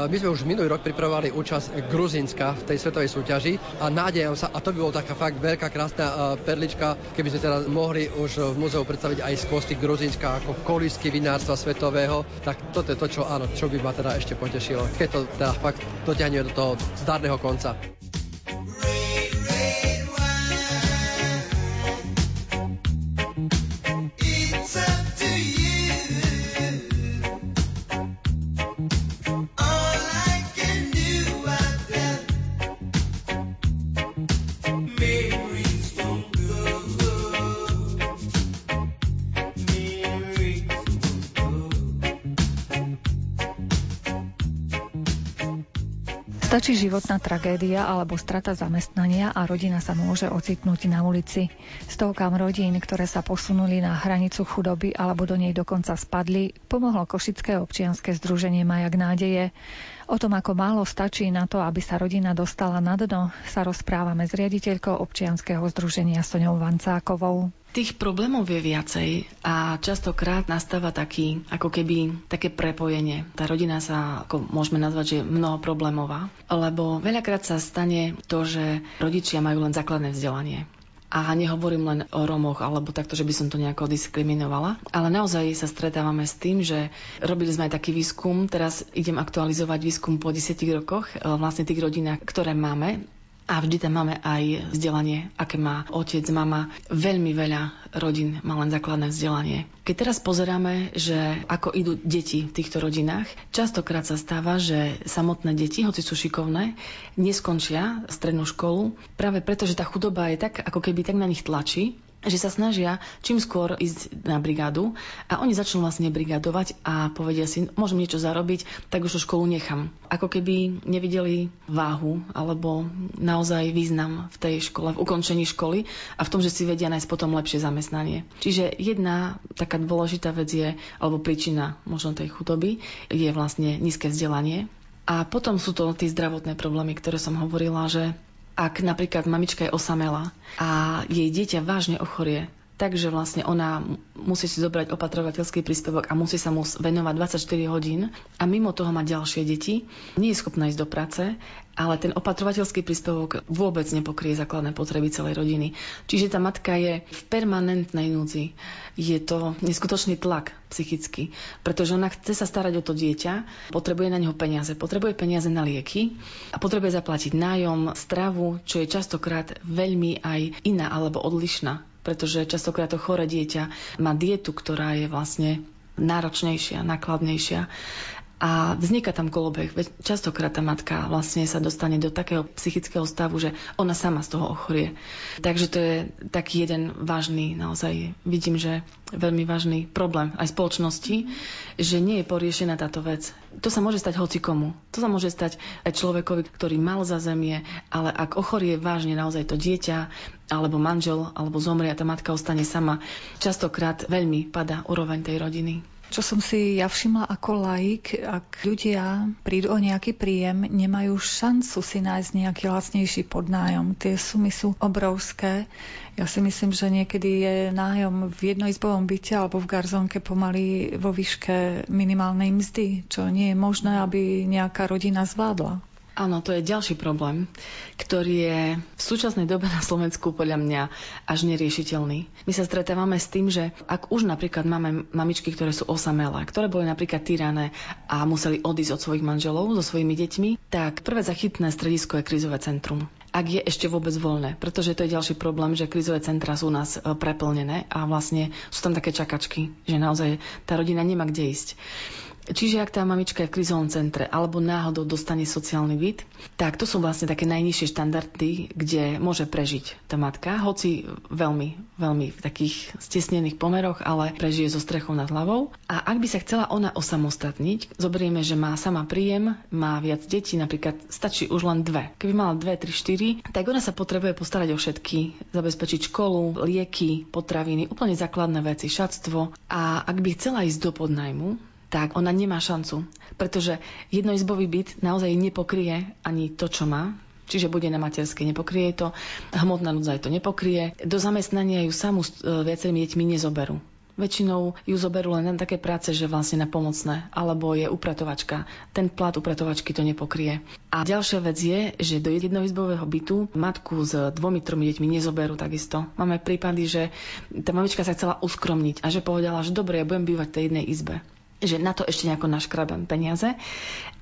M: my sme už minulý rok pripravovali účasť Gruzinska v tej svetovej súťaži a nádejam sa, a to by bola taká fakt veľká krásna e, perlička, keby sme teda mohli už v múzeu predstaviť aj z kosty Gruzinska ako kolísky vinárstva svetového, tak toto je to, čo, áno, čo by ma teda ešte potešilo, keď to teda fakt dotiahne do toho zdarného konca.
A: Stačí životná tragédia alebo strata zamestnania a rodina sa môže ocitnúť na ulici. Stovkám rodín, ktoré sa posunuli na hranicu chudoby alebo do nej dokonca spadli, pomohlo Košické občianske združenie Majak nádeje. O tom, ako málo stačí na to, aby sa rodina dostala na dno, sa rozprávame s riaditeľkou občianskeho združenia Soňou Vancákovou.
O: Tých problémov je viacej a častokrát nastáva taký, ako keby také prepojenie. Tá rodina sa, ako môžeme nazvať, že mnoho problémová, lebo veľakrát sa stane to, že rodičia majú len základné vzdelanie. A nehovorím len o Romoch, alebo takto, že by som to nejako diskriminovala. Ale naozaj sa stretávame s tým, že robili sme aj taký výskum, teraz idem aktualizovať výskum po 10 rokoch, e, vlastne tých rodinách, ktoré máme a vždy tam máme aj vzdelanie, aké má otec, mama. Veľmi veľa rodín má len základné vzdelanie. Keď teraz pozeráme, že ako idú deti v týchto rodinách, častokrát sa stáva, že samotné deti, hoci sú šikovné, neskončia strednú školu, práve preto, že tá chudoba je tak, ako keby tak na nich tlačí, že sa snažia čím skôr ísť na brigádu a oni začnú vlastne brigadovať a povedia si, môžem niečo zarobiť, tak už tú školu nechám. Ako keby nevideli váhu alebo naozaj význam v tej škole, v ukončení školy a v tom, že si vedia nájsť potom lepšie zamestnanie. Čiže jedna taká dôležitá vec je, alebo príčina možno tej chudoby, je vlastne nízke vzdelanie. A potom sú to tie zdravotné problémy, ktoré som hovorila, že ak napríklad mamička je osamela a jej dieťa vážne ochorie, takže vlastne ona musí si zobrať opatrovateľský príspevok a musí sa mu venovať 24 hodín a mimo toho má ďalšie deti, nie je schopná ísť do práce ale ten opatrovateľský príspevok vôbec nepokrie základné potreby celej rodiny. Čiže tá matka je v permanentnej núdzi. Je to neskutočný tlak psychicky, pretože ona chce sa starať o to dieťa, potrebuje na neho peniaze, potrebuje peniaze na lieky a potrebuje zaplatiť nájom, stravu, čo je častokrát veľmi aj iná alebo odlišná, pretože častokrát to chore dieťa má dietu, ktorá je vlastne náročnejšia, nákladnejšia a vzniká tam kolobeh. Častokrát tá matka vlastne sa dostane do takého psychického stavu, že ona sama z toho ochorie. Takže to je taký jeden vážny, naozaj vidím, že veľmi vážny problém aj spoločnosti, že nie je poriešená táto vec. To sa môže stať hoci komu. To sa môže stať aj človekovi, ktorý mal za zemie, ale ak ochorie vážne naozaj to dieťa, alebo manžel, alebo zomrie a tá matka ostane sama, častokrát veľmi pada úroveň tej rodiny.
A: Čo som si ja všimla ako laik, ak ľudia prídu o nejaký príjem, nemajú šancu si nájsť nejaký lacnejší podnájom. Tie sumy sú obrovské. Ja si myslím, že niekedy je nájom v jednoizbovom byte alebo v garzónke pomaly vo výške minimálnej mzdy, čo nie je možné, aby nejaká rodina zvládla.
O: Áno, to je ďalší problém, ktorý je v súčasnej dobe na Slovensku podľa mňa až neriešiteľný. My sa stretávame s tým, že ak už napríklad máme mamičky, ktoré sú osamelé, ktoré boli napríklad týrané a museli odísť od svojich manželov so svojimi deťmi, tak prvé zachytné stredisko je krizové centrum ak je ešte vôbec voľné. Pretože to je ďalší problém, že krizové centra sú u nás e, preplnené a vlastne sú tam také čakačky, že naozaj tá rodina nemá kde ísť. Čiže ak tá mamička je v krizovom centre alebo náhodou dostane sociálny byt, tak to sú vlastne také najnižšie štandardy, kde môže prežiť tá matka, hoci veľmi, veľmi v takých stesnených pomeroch, ale prežije so strechou nad hlavou. A ak by sa chcela ona osamostatniť, zoberieme, že má sama príjem, má viac detí, napríklad stačí už len dve. Keby mala dve, tri, štyri, tak ona sa potrebuje postarať o všetky, zabezpečiť školu, lieky, potraviny, úplne základné veci, šatstvo. A ak by chcela ísť do podnajmu, tak ona nemá šancu. Pretože jednoizbový byt naozaj nepokrie ani to, čo má, čiže bude na materskej, nepokrie to, hmotná núdza to nepokrie. Do zamestnania ju samú s e, viacerými deťmi nezoberú. Väčšinou ju zoberú len na také práce, že vlastne na pomocné, alebo je upratovačka. Ten plat upratovačky to nepokrie. A ďalšia vec je, že do jednoizbového bytu matku s dvomi, tromi deťmi nezoberú takisto. Máme prípady, že tá mamička sa chcela uskromniť a že povedala, že dobre, ja budem bývať v tej jednej izbe že na to ešte nejako naškrabem peniaze,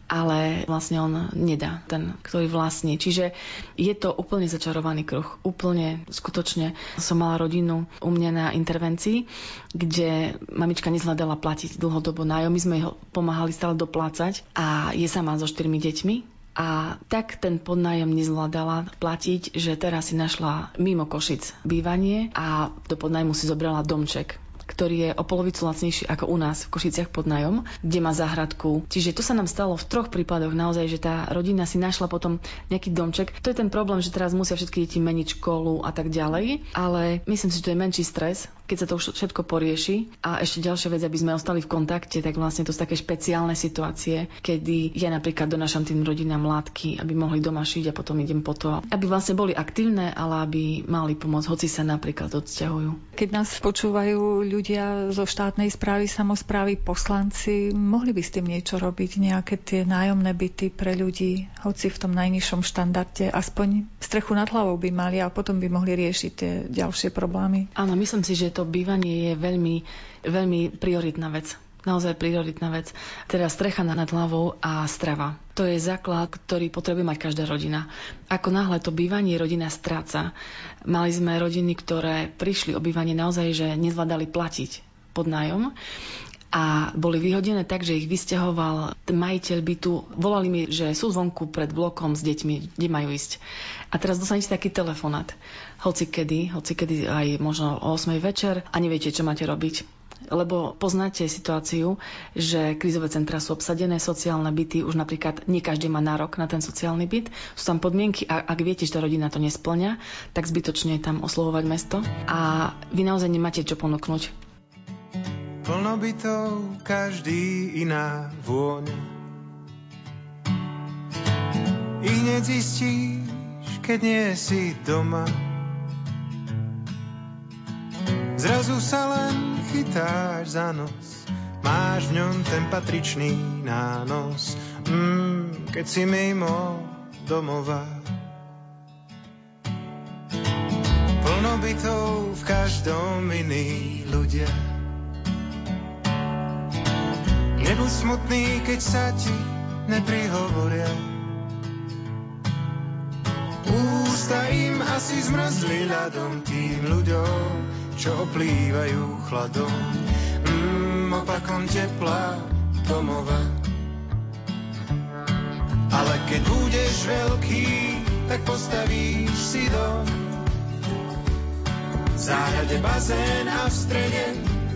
O: ale vlastne on nedá, ten, ktorý vlastní. Čiže je to úplne začarovaný kruh. Úplne, skutočne som mala rodinu u mňa na intervencii, kde mamička nezhľadala platiť dlhodobo nájom. My sme ho pomáhali stále doplácať a je sama so štyrmi deťmi. A tak ten podnájom nezvládala platiť, že teraz si našla mimo Košic bývanie a do podnájmu si zobrala domček ktorý je o polovicu lacnejší ako u nás v Košiciach pod nájom, kde má záhradku. Čiže to sa nám stalo v troch prípadoch naozaj, že tá rodina si našla potom nejaký domček. To je ten problém, že teraz musia všetky deti meniť školu a tak ďalej, ale myslím si, že to je menší stres, keď sa to všetko porieši. A ešte ďalšia vec, aby sme ostali v kontakte, tak vlastne to sú také špeciálne situácie, kedy ja napríklad donášam tým rodinám látky, aby mohli doma šiť a potom idem po to, aby vlastne boli aktívne, ale aby mali pomoc, hoci sa napríklad odsťahujú.
A: Keď nás počúvajú ľudia zo štátnej správy, samozprávy, poslanci, mohli by s tým niečo robiť, nejaké tie nájomné byty pre ľudí, hoci v tom najnižšom štandarde, aspoň strechu nad hlavou by mali a potom by mohli riešiť tie ďalšie problémy.
O: Áno, myslím si, že to bývanie je veľmi, veľmi prioritná vec naozaj prioritná vec. Teda strecha nad hlavou a strava. To je základ, ktorý potrebuje mať každá rodina. Ako náhle to bývanie rodina stráca, mali sme rodiny, ktoré prišli o bývanie naozaj, že nezvládali platiť pod nájom a boli vyhodené tak, že ich vysťahoval majiteľ bytu. Volali mi, že sú zvonku pred blokom s deťmi, kde majú ísť. A teraz dostanete taký telefonát. Hoci kedy, hoci kedy aj možno o 8 večer a neviete, čo máte robiť lebo poznáte situáciu, že krízové centra sú obsadené, sociálne byty, už napríklad nie každý má nárok na ten sociálny byt, sú tam podmienky a ak viete, že tá rodina to nesplňa, tak zbytočne je tam oslovovať mesto a vy naozaj nemáte čo ponúknuť.
P: Plno bytov, každý iná vôňa. I hneď zistíš, keď nie si doma, Zrazu sa len chytáš za nos, máš v ňom ten patričný nános, mm, keď si mimo domova. Plno v každom iný ľudia. Nebuď smutný, keď sa ti neprihovoria. Ústa im asi zmrzli ľadom tým ľuďom, čo oplývajú chladom, mm, opakom tepla domova. Ale keď budeš veľký, tak postavíš si dom. V záhrade bazén a v strede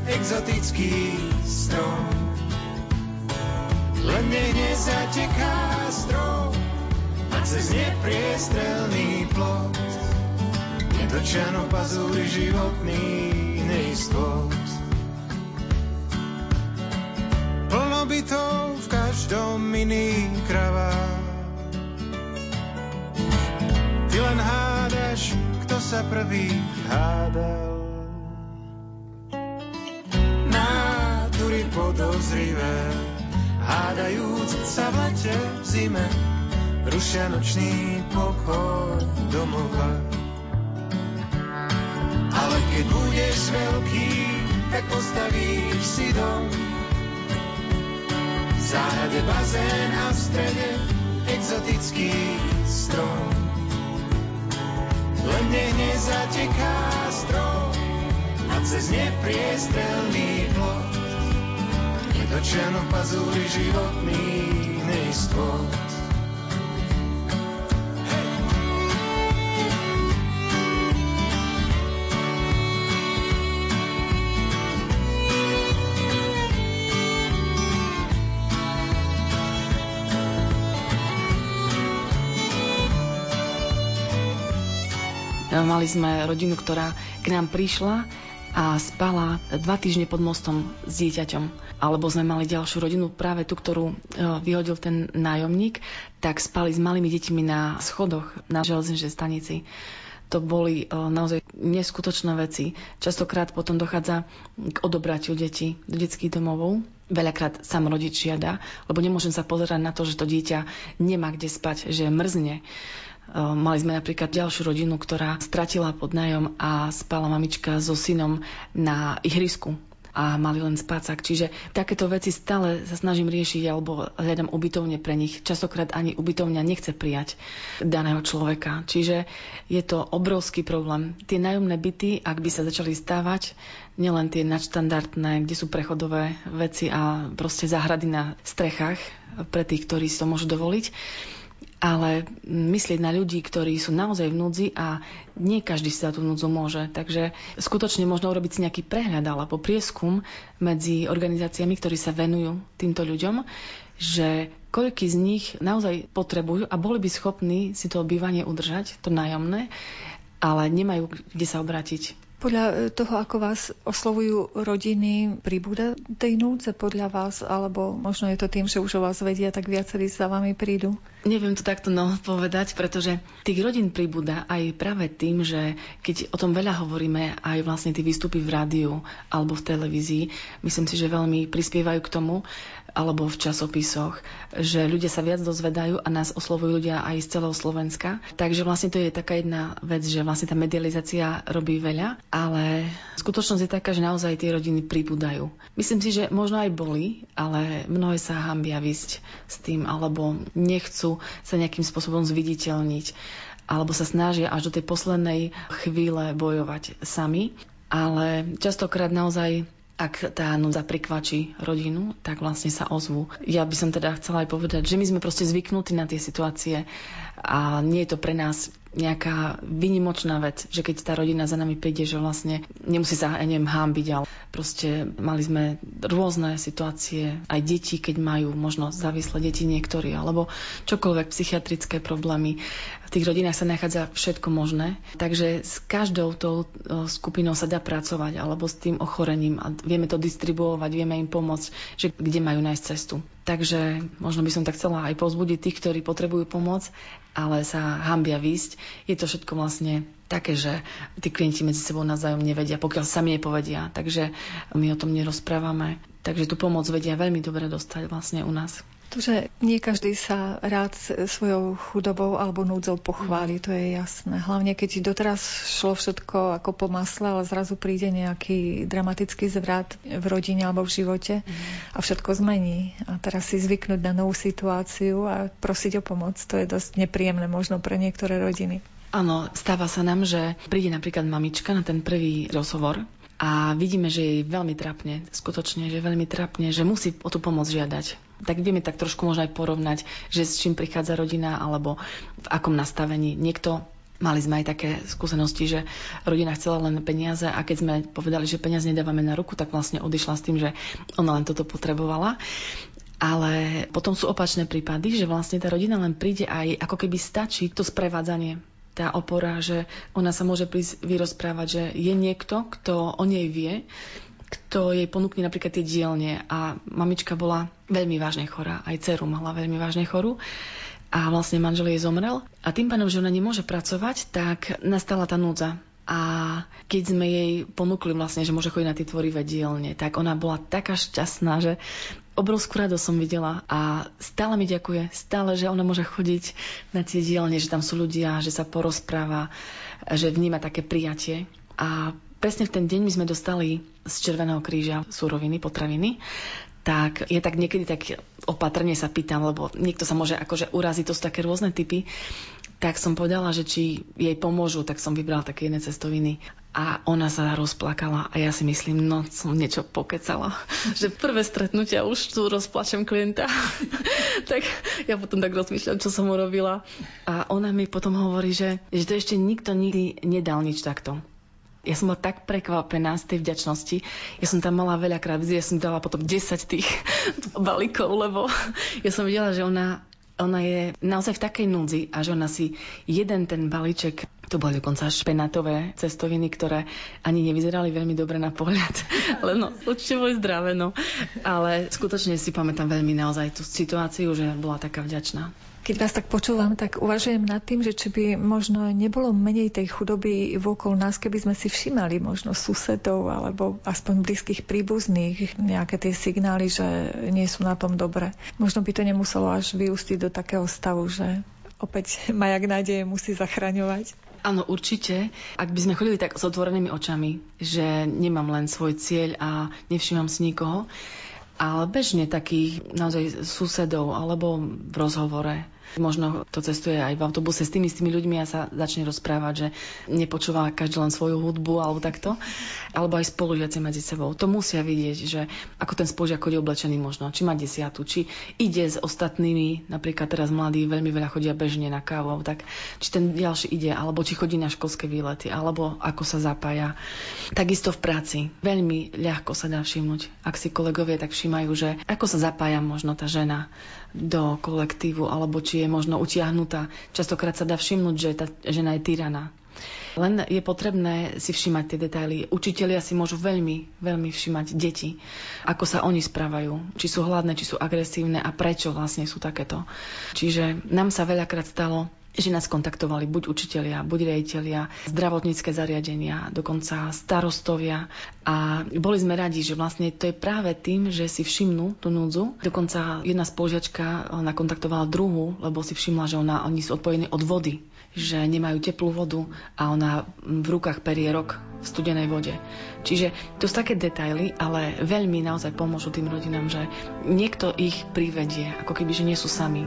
P: exotický strom. Len nech nezateká strom a cez nepriestrelný plot Nedočeno pazúry životný neistot. Plno bytov v každom iný kravách. Ty len hádaš, kto sa prvý hádal. Nátury podozrivé, hádajúc sa v lete v zime, rušia nočný pokoj domova. Keď budeš veľký, tak postavíš si dom. V záhrade bazén a v strede exotický strom. Len nech nezateká strom a cez nepriestrelný plot netočia pazúry životných neistot.
O: Mali sme rodinu, ktorá k nám prišla a spala dva týždne pod mostom s dieťaťom. Alebo sme mali ďalšiu rodinu, práve tú, ktorú e, vyhodil ten nájomník, tak spali s malými deťmi na schodoch na železničnej stanici. To boli e, naozaj neskutočné veci. Častokrát potom dochádza k odobratiu detí do detských domovov. Veľakrát sám rodič žiada, lebo nemôžem sa pozerať na to, že to dieťa nemá kde spať, že mrzne mali sme napríklad ďalšiu rodinu, ktorá stratila podnájom a spala mamička so synom na ihrisku a mali len spácak. Čiže takéto veci stále sa snažím riešiť alebo hľadám ubytovne pre nich. Častokrát ani ubytovňa nechce prijať daného človeka. Čiže je to obrovský problém. Tie nájomné byty, ak by sa začali stávať, nielen tie nadštandardné, kde sú prechodové veci a proste záhrady na strechách pre tých, ktorí si to môžu dovoliť, ale myslieť na ľudí, ktorí sú naozaj v núdzi a nie každý si za tú núdzu môže. Takže skutočne možno urobiť si nejaký prehľad alebo prieskum medzi organizáciami, ktorí sa venujú týmto ľuďom, že koľky z nich naozaj potrebujú a boli by schopní si to bývanie udržať, to nájomné, ale nemajú kde sa obrátiť.
A: Podľa e, toho, ako vás oslovujú rodiny, pribúda tej núdze podľa vás, alebo možno je to tým, že už o vás vedia, tak viacerí za vami prídu?
O: Neviem to takto no povedať, pretože tých rodín pribúda aj práve tým, že keď o tom veľa hovoríme, aj vlastne tie výstupy v rádiu alebo v televízii, myslím si, že veľmi prispievajú k tomu, alebo v časopisoch, že ľudia sa viac dozvedajú a nás oslovujú ľudia aj z celého Slovenska. Takže vlastne to je taká jedna vec, že vlastne tá medializácia robí veľa, ale skutočnosť je taká, že naozaj tie rodiny pribúdajú. Myslím si, že možno aj boli, ale mnohé sa hambia vysť s tým, alebo nechcú sa nejakým spôsobom zviditeľniť alebo sa snažia až do tej poslednej chvíle bojovať sami. Ale častokrát naozaj ak tá núdza prikvačí rodinu, tak vlastne sa ozvu. Ja by som teda chcela aj povedať, že my sme proste zvyknutí na tie situácie a nie je to pre nás nejaká vynimočná vec, že keď tá rodina za nami príde, že vlastne nemusí sa, ja neviem, hámbiť, ale proste mali sme rôzne situácie, aj deti, keď majú možno závislé deti niektorí, alebo čokoľvek psychiatrické problémy. V tých rodinách sa nachádza všetko možné, takže s každou tou skupinou sa dá pracovať, alebo s tým ochorením a vieme to distribuovať, vieme im pomôcť, že kde majú nájsť cestu. Takže možno by som tak chcela aj povzbudiť tých, ktorí potrebujú pomoc, ale sa hambia výsť. Je to všetko vlastne také, že tí klienti medzi sebou navzájom nevedia, pokiaľ sami nepovedia. Takže my o tom nerozprávame. Takže tú pomoc vedia veľmi dobre dostať vlastne u nás.
A: To, že nie každý sa rád svojou chudobou alebo núdzou pochváli, to je jasné. Hlavne keď doteraz šlo všetko ako po masle, ale zrazu príde nejaký dramatický zvrat v rodine alebo v živote a všetko zmení. A teraz si zvyknúť na novú situáciu a prosiť o pomoc, to je dosť nepríjemné možno pre niektoré rodiny.
O: Áno, stáva sa nám, že príde napríklad mamička na ten prvý rozhovor a vidíme, že jej veľmi trapne, skutočne, že veľmi trapne, že musí o tú pomoc žiadať tak vieme tak trošku možno aj porovnať, že s čím prichádza rodina alebo v akom nastavení. Niekto Mali sme aj také skúsenosti, že rodina chcela len peniaze a keď sme povedali, že peniaze nedávame na ruku, tak vlastne odišla s tým, že ona len toto potrebovala. Ale potom sú opačné prípady, že vlastne tá rodina len príde aj ako keby stačí to sprevádzanie tá opora, že ona sa môže prísť vyrozprávať, že je niekto, kto o nej vie, kto jej ponúkne napríklad tie dielne. A mamička bola veľmi vážne chorá, aj dceru mala veľmi vážne chorú. A vlastne manžel jej zomrel. A tým pádom, že ona nemôže pracovať, tak nastala tá núdza. A keď sme jej ponúkli vlastne, že môže chodiť na tie tvorivé dielne, tak ona bola taká šťastná, že obrovskú radosť som videla a stále mi ďakuje, stále, že ona môže chodiť na tie dielne, že tam sú ľudia, že sa porozpráva, že vníma také prijatie. A presne v ten deň my sme dostali z Červeného kríža súroviny, potraviny tak je tak niekedy tak opatrne sa pýtam, lebo niekto sa môže akože uraziť, to sú také rôzne typy, tak som povedala, že či jej pomôžu, tak som vybrala také jedné cestoviny a ona sa rozplakala a ja si myslím, no som niečo pokecala, [laughs] že prvé stretnutia už tu rozplačem klienta. [laughs] tak ja potom tak rozmýšľam, čo som urobila a ona mi potom hovorí, že, že to ešte nikto nikdy nedal nič takto ja som bola tak prekvapená z tej vďačnosti. Ja som tam mala veľakrát, ja som dala potom 10 tých [laughs] balíkov, lebo ja som videla, že ona, ona je naozaj v takej núdzi a že ona si jeden ten balíček to boli dokonca špenátové cestoviny, ktoré ani nevyzerali veľmi dobre na pohľad. [laughs] Ale no, určite boli zdravé, no. Ale skutočne si pamätám veľmi naozaj tú situáciu, že bola taká vďačná.
A: Keď vás tak počúvam, tak uvažujem nad tým, že či by možno nebolo menej tej chudoby vôkol nás, keby sme si všimali možno susedov alebo aspoň blízkych príbuzných nejaké tie signály, že nie sú na tom dobre. Možno by to nemuselo až vyústiť do takého stavu, že opäť [laughs] majak nádeje musí zachraňovať.
O: Áno, určite. Ak by sme chodili tak s otvorenými očami, že nemám len svoj cieľ a nevšímam si nikoho, ale bežne takých naozaj susedov alebo v rozhovore Možno to cestuje aj v autobuse s tými, tými ľuďmi a sa začne rozprávať, že nepočúva každý len svoju hudbu alebo takto. Alebo aj spolužiaci medzi sebou. To musia vidieť, že ako ten spolužiak chodí oblečený možno, či má desiatu, či ide s ostatnými, napríklad teraz mladí veľmi veľa chodia bežne na kávu, tak či ten ďalší ide, alebo či chodí na školské výlety, alebo ako sa zapája. Takisto v práci. Veľmi ľahko sa dá všimnúť, ak si kolegovia tak všímajú, že ako sa zapája možno tá žena do kolektívu, alebo či je možno utiahnutá. Častokrát sa dá všimnúť, že tá žena je tyraná. Len je potrebné si všímať tie detaily. Učitelia si môžu veľmi, veľmi všímať deti, ako sa oni správajú, či sú hladné, či sú agresívne a prečo vlastne sú takéto. Čiže nám sa veľakrát stalo, že nás kontaktovali buď učitelia, buď rejitelia, zdravotnícke zariadenia, dokonca starostovia a boli sme radi, že vlastne to je práve tým, že si všimnú tú núdzu. Dokonca jedna spolužiačka nakontaktovala druhú, lebo si všimla, že ona, oni sú odpojení od vody že nemajú teplú vodu a ona v rukách perie rok v studenej vode. Čiže to sú také detaily, ale veľmi naozaj pomôžu tým rodinám, že niekto ich privedie, ako keby, že nie sú sami.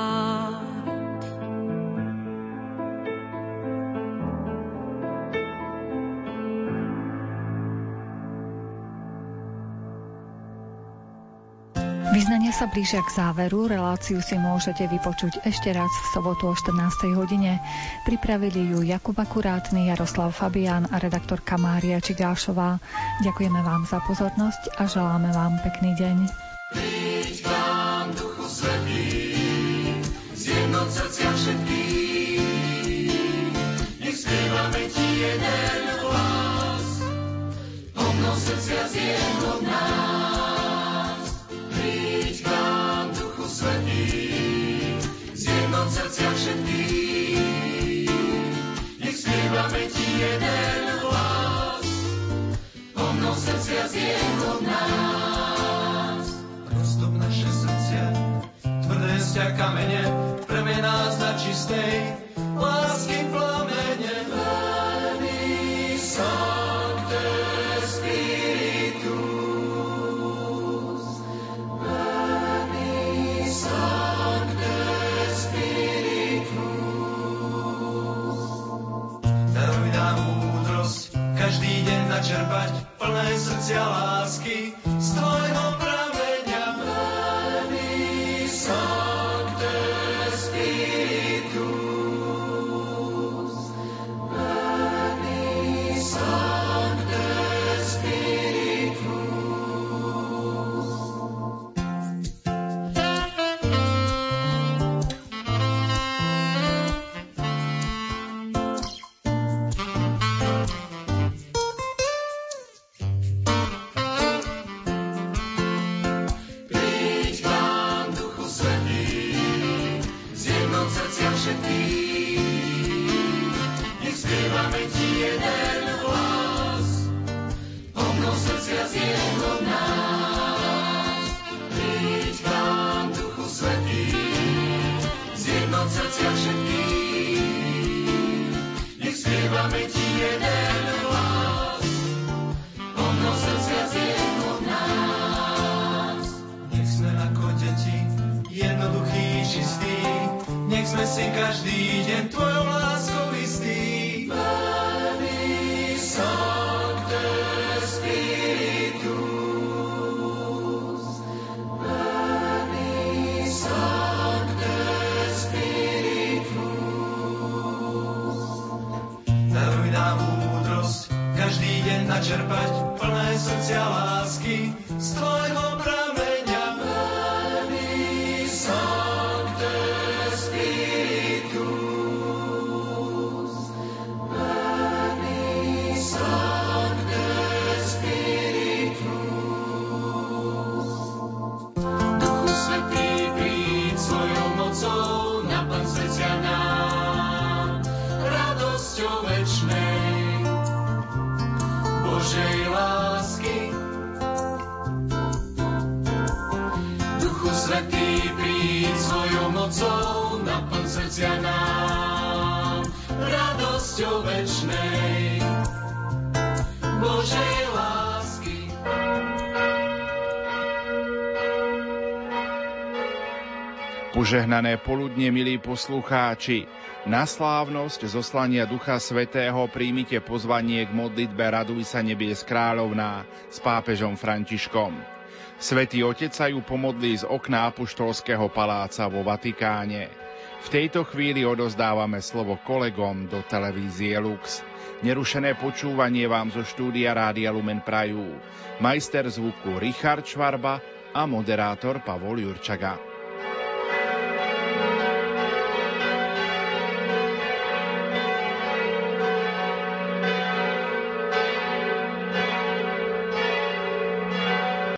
A: Vyznania sa blížia k záveru. Reláciu si môžete vypočuť ešte raz v sobotu o 14. hodine. Pripravili ju Jakub Akurátny, Jaroslav Fabián a redaktorka Mária Čigášová. Ďakujeme vám za pozornosť a želáme vám pekný deň.
Q: Ti jeden hlas, obnov srdcia zjednoť nás.
R: Požehnané poludne, milí poslucháči. Na slávnosť zoslania Ducha Svetého príjmite pozvanie k modlitbe Raduj sa nebies kráľovná s pápežom Františkom. Svetý Otec sa ju pomodlí z okna Apoštolského paláca vo Vatikáne. V tejto chvíli odozdávame slovo kolegom do televízie Lux. Nerušené počúvanie vám zo štúdia Rádia Lumen Prajú. Majster zvuku Richard Švarba a moderátor Pavol Jurčaga.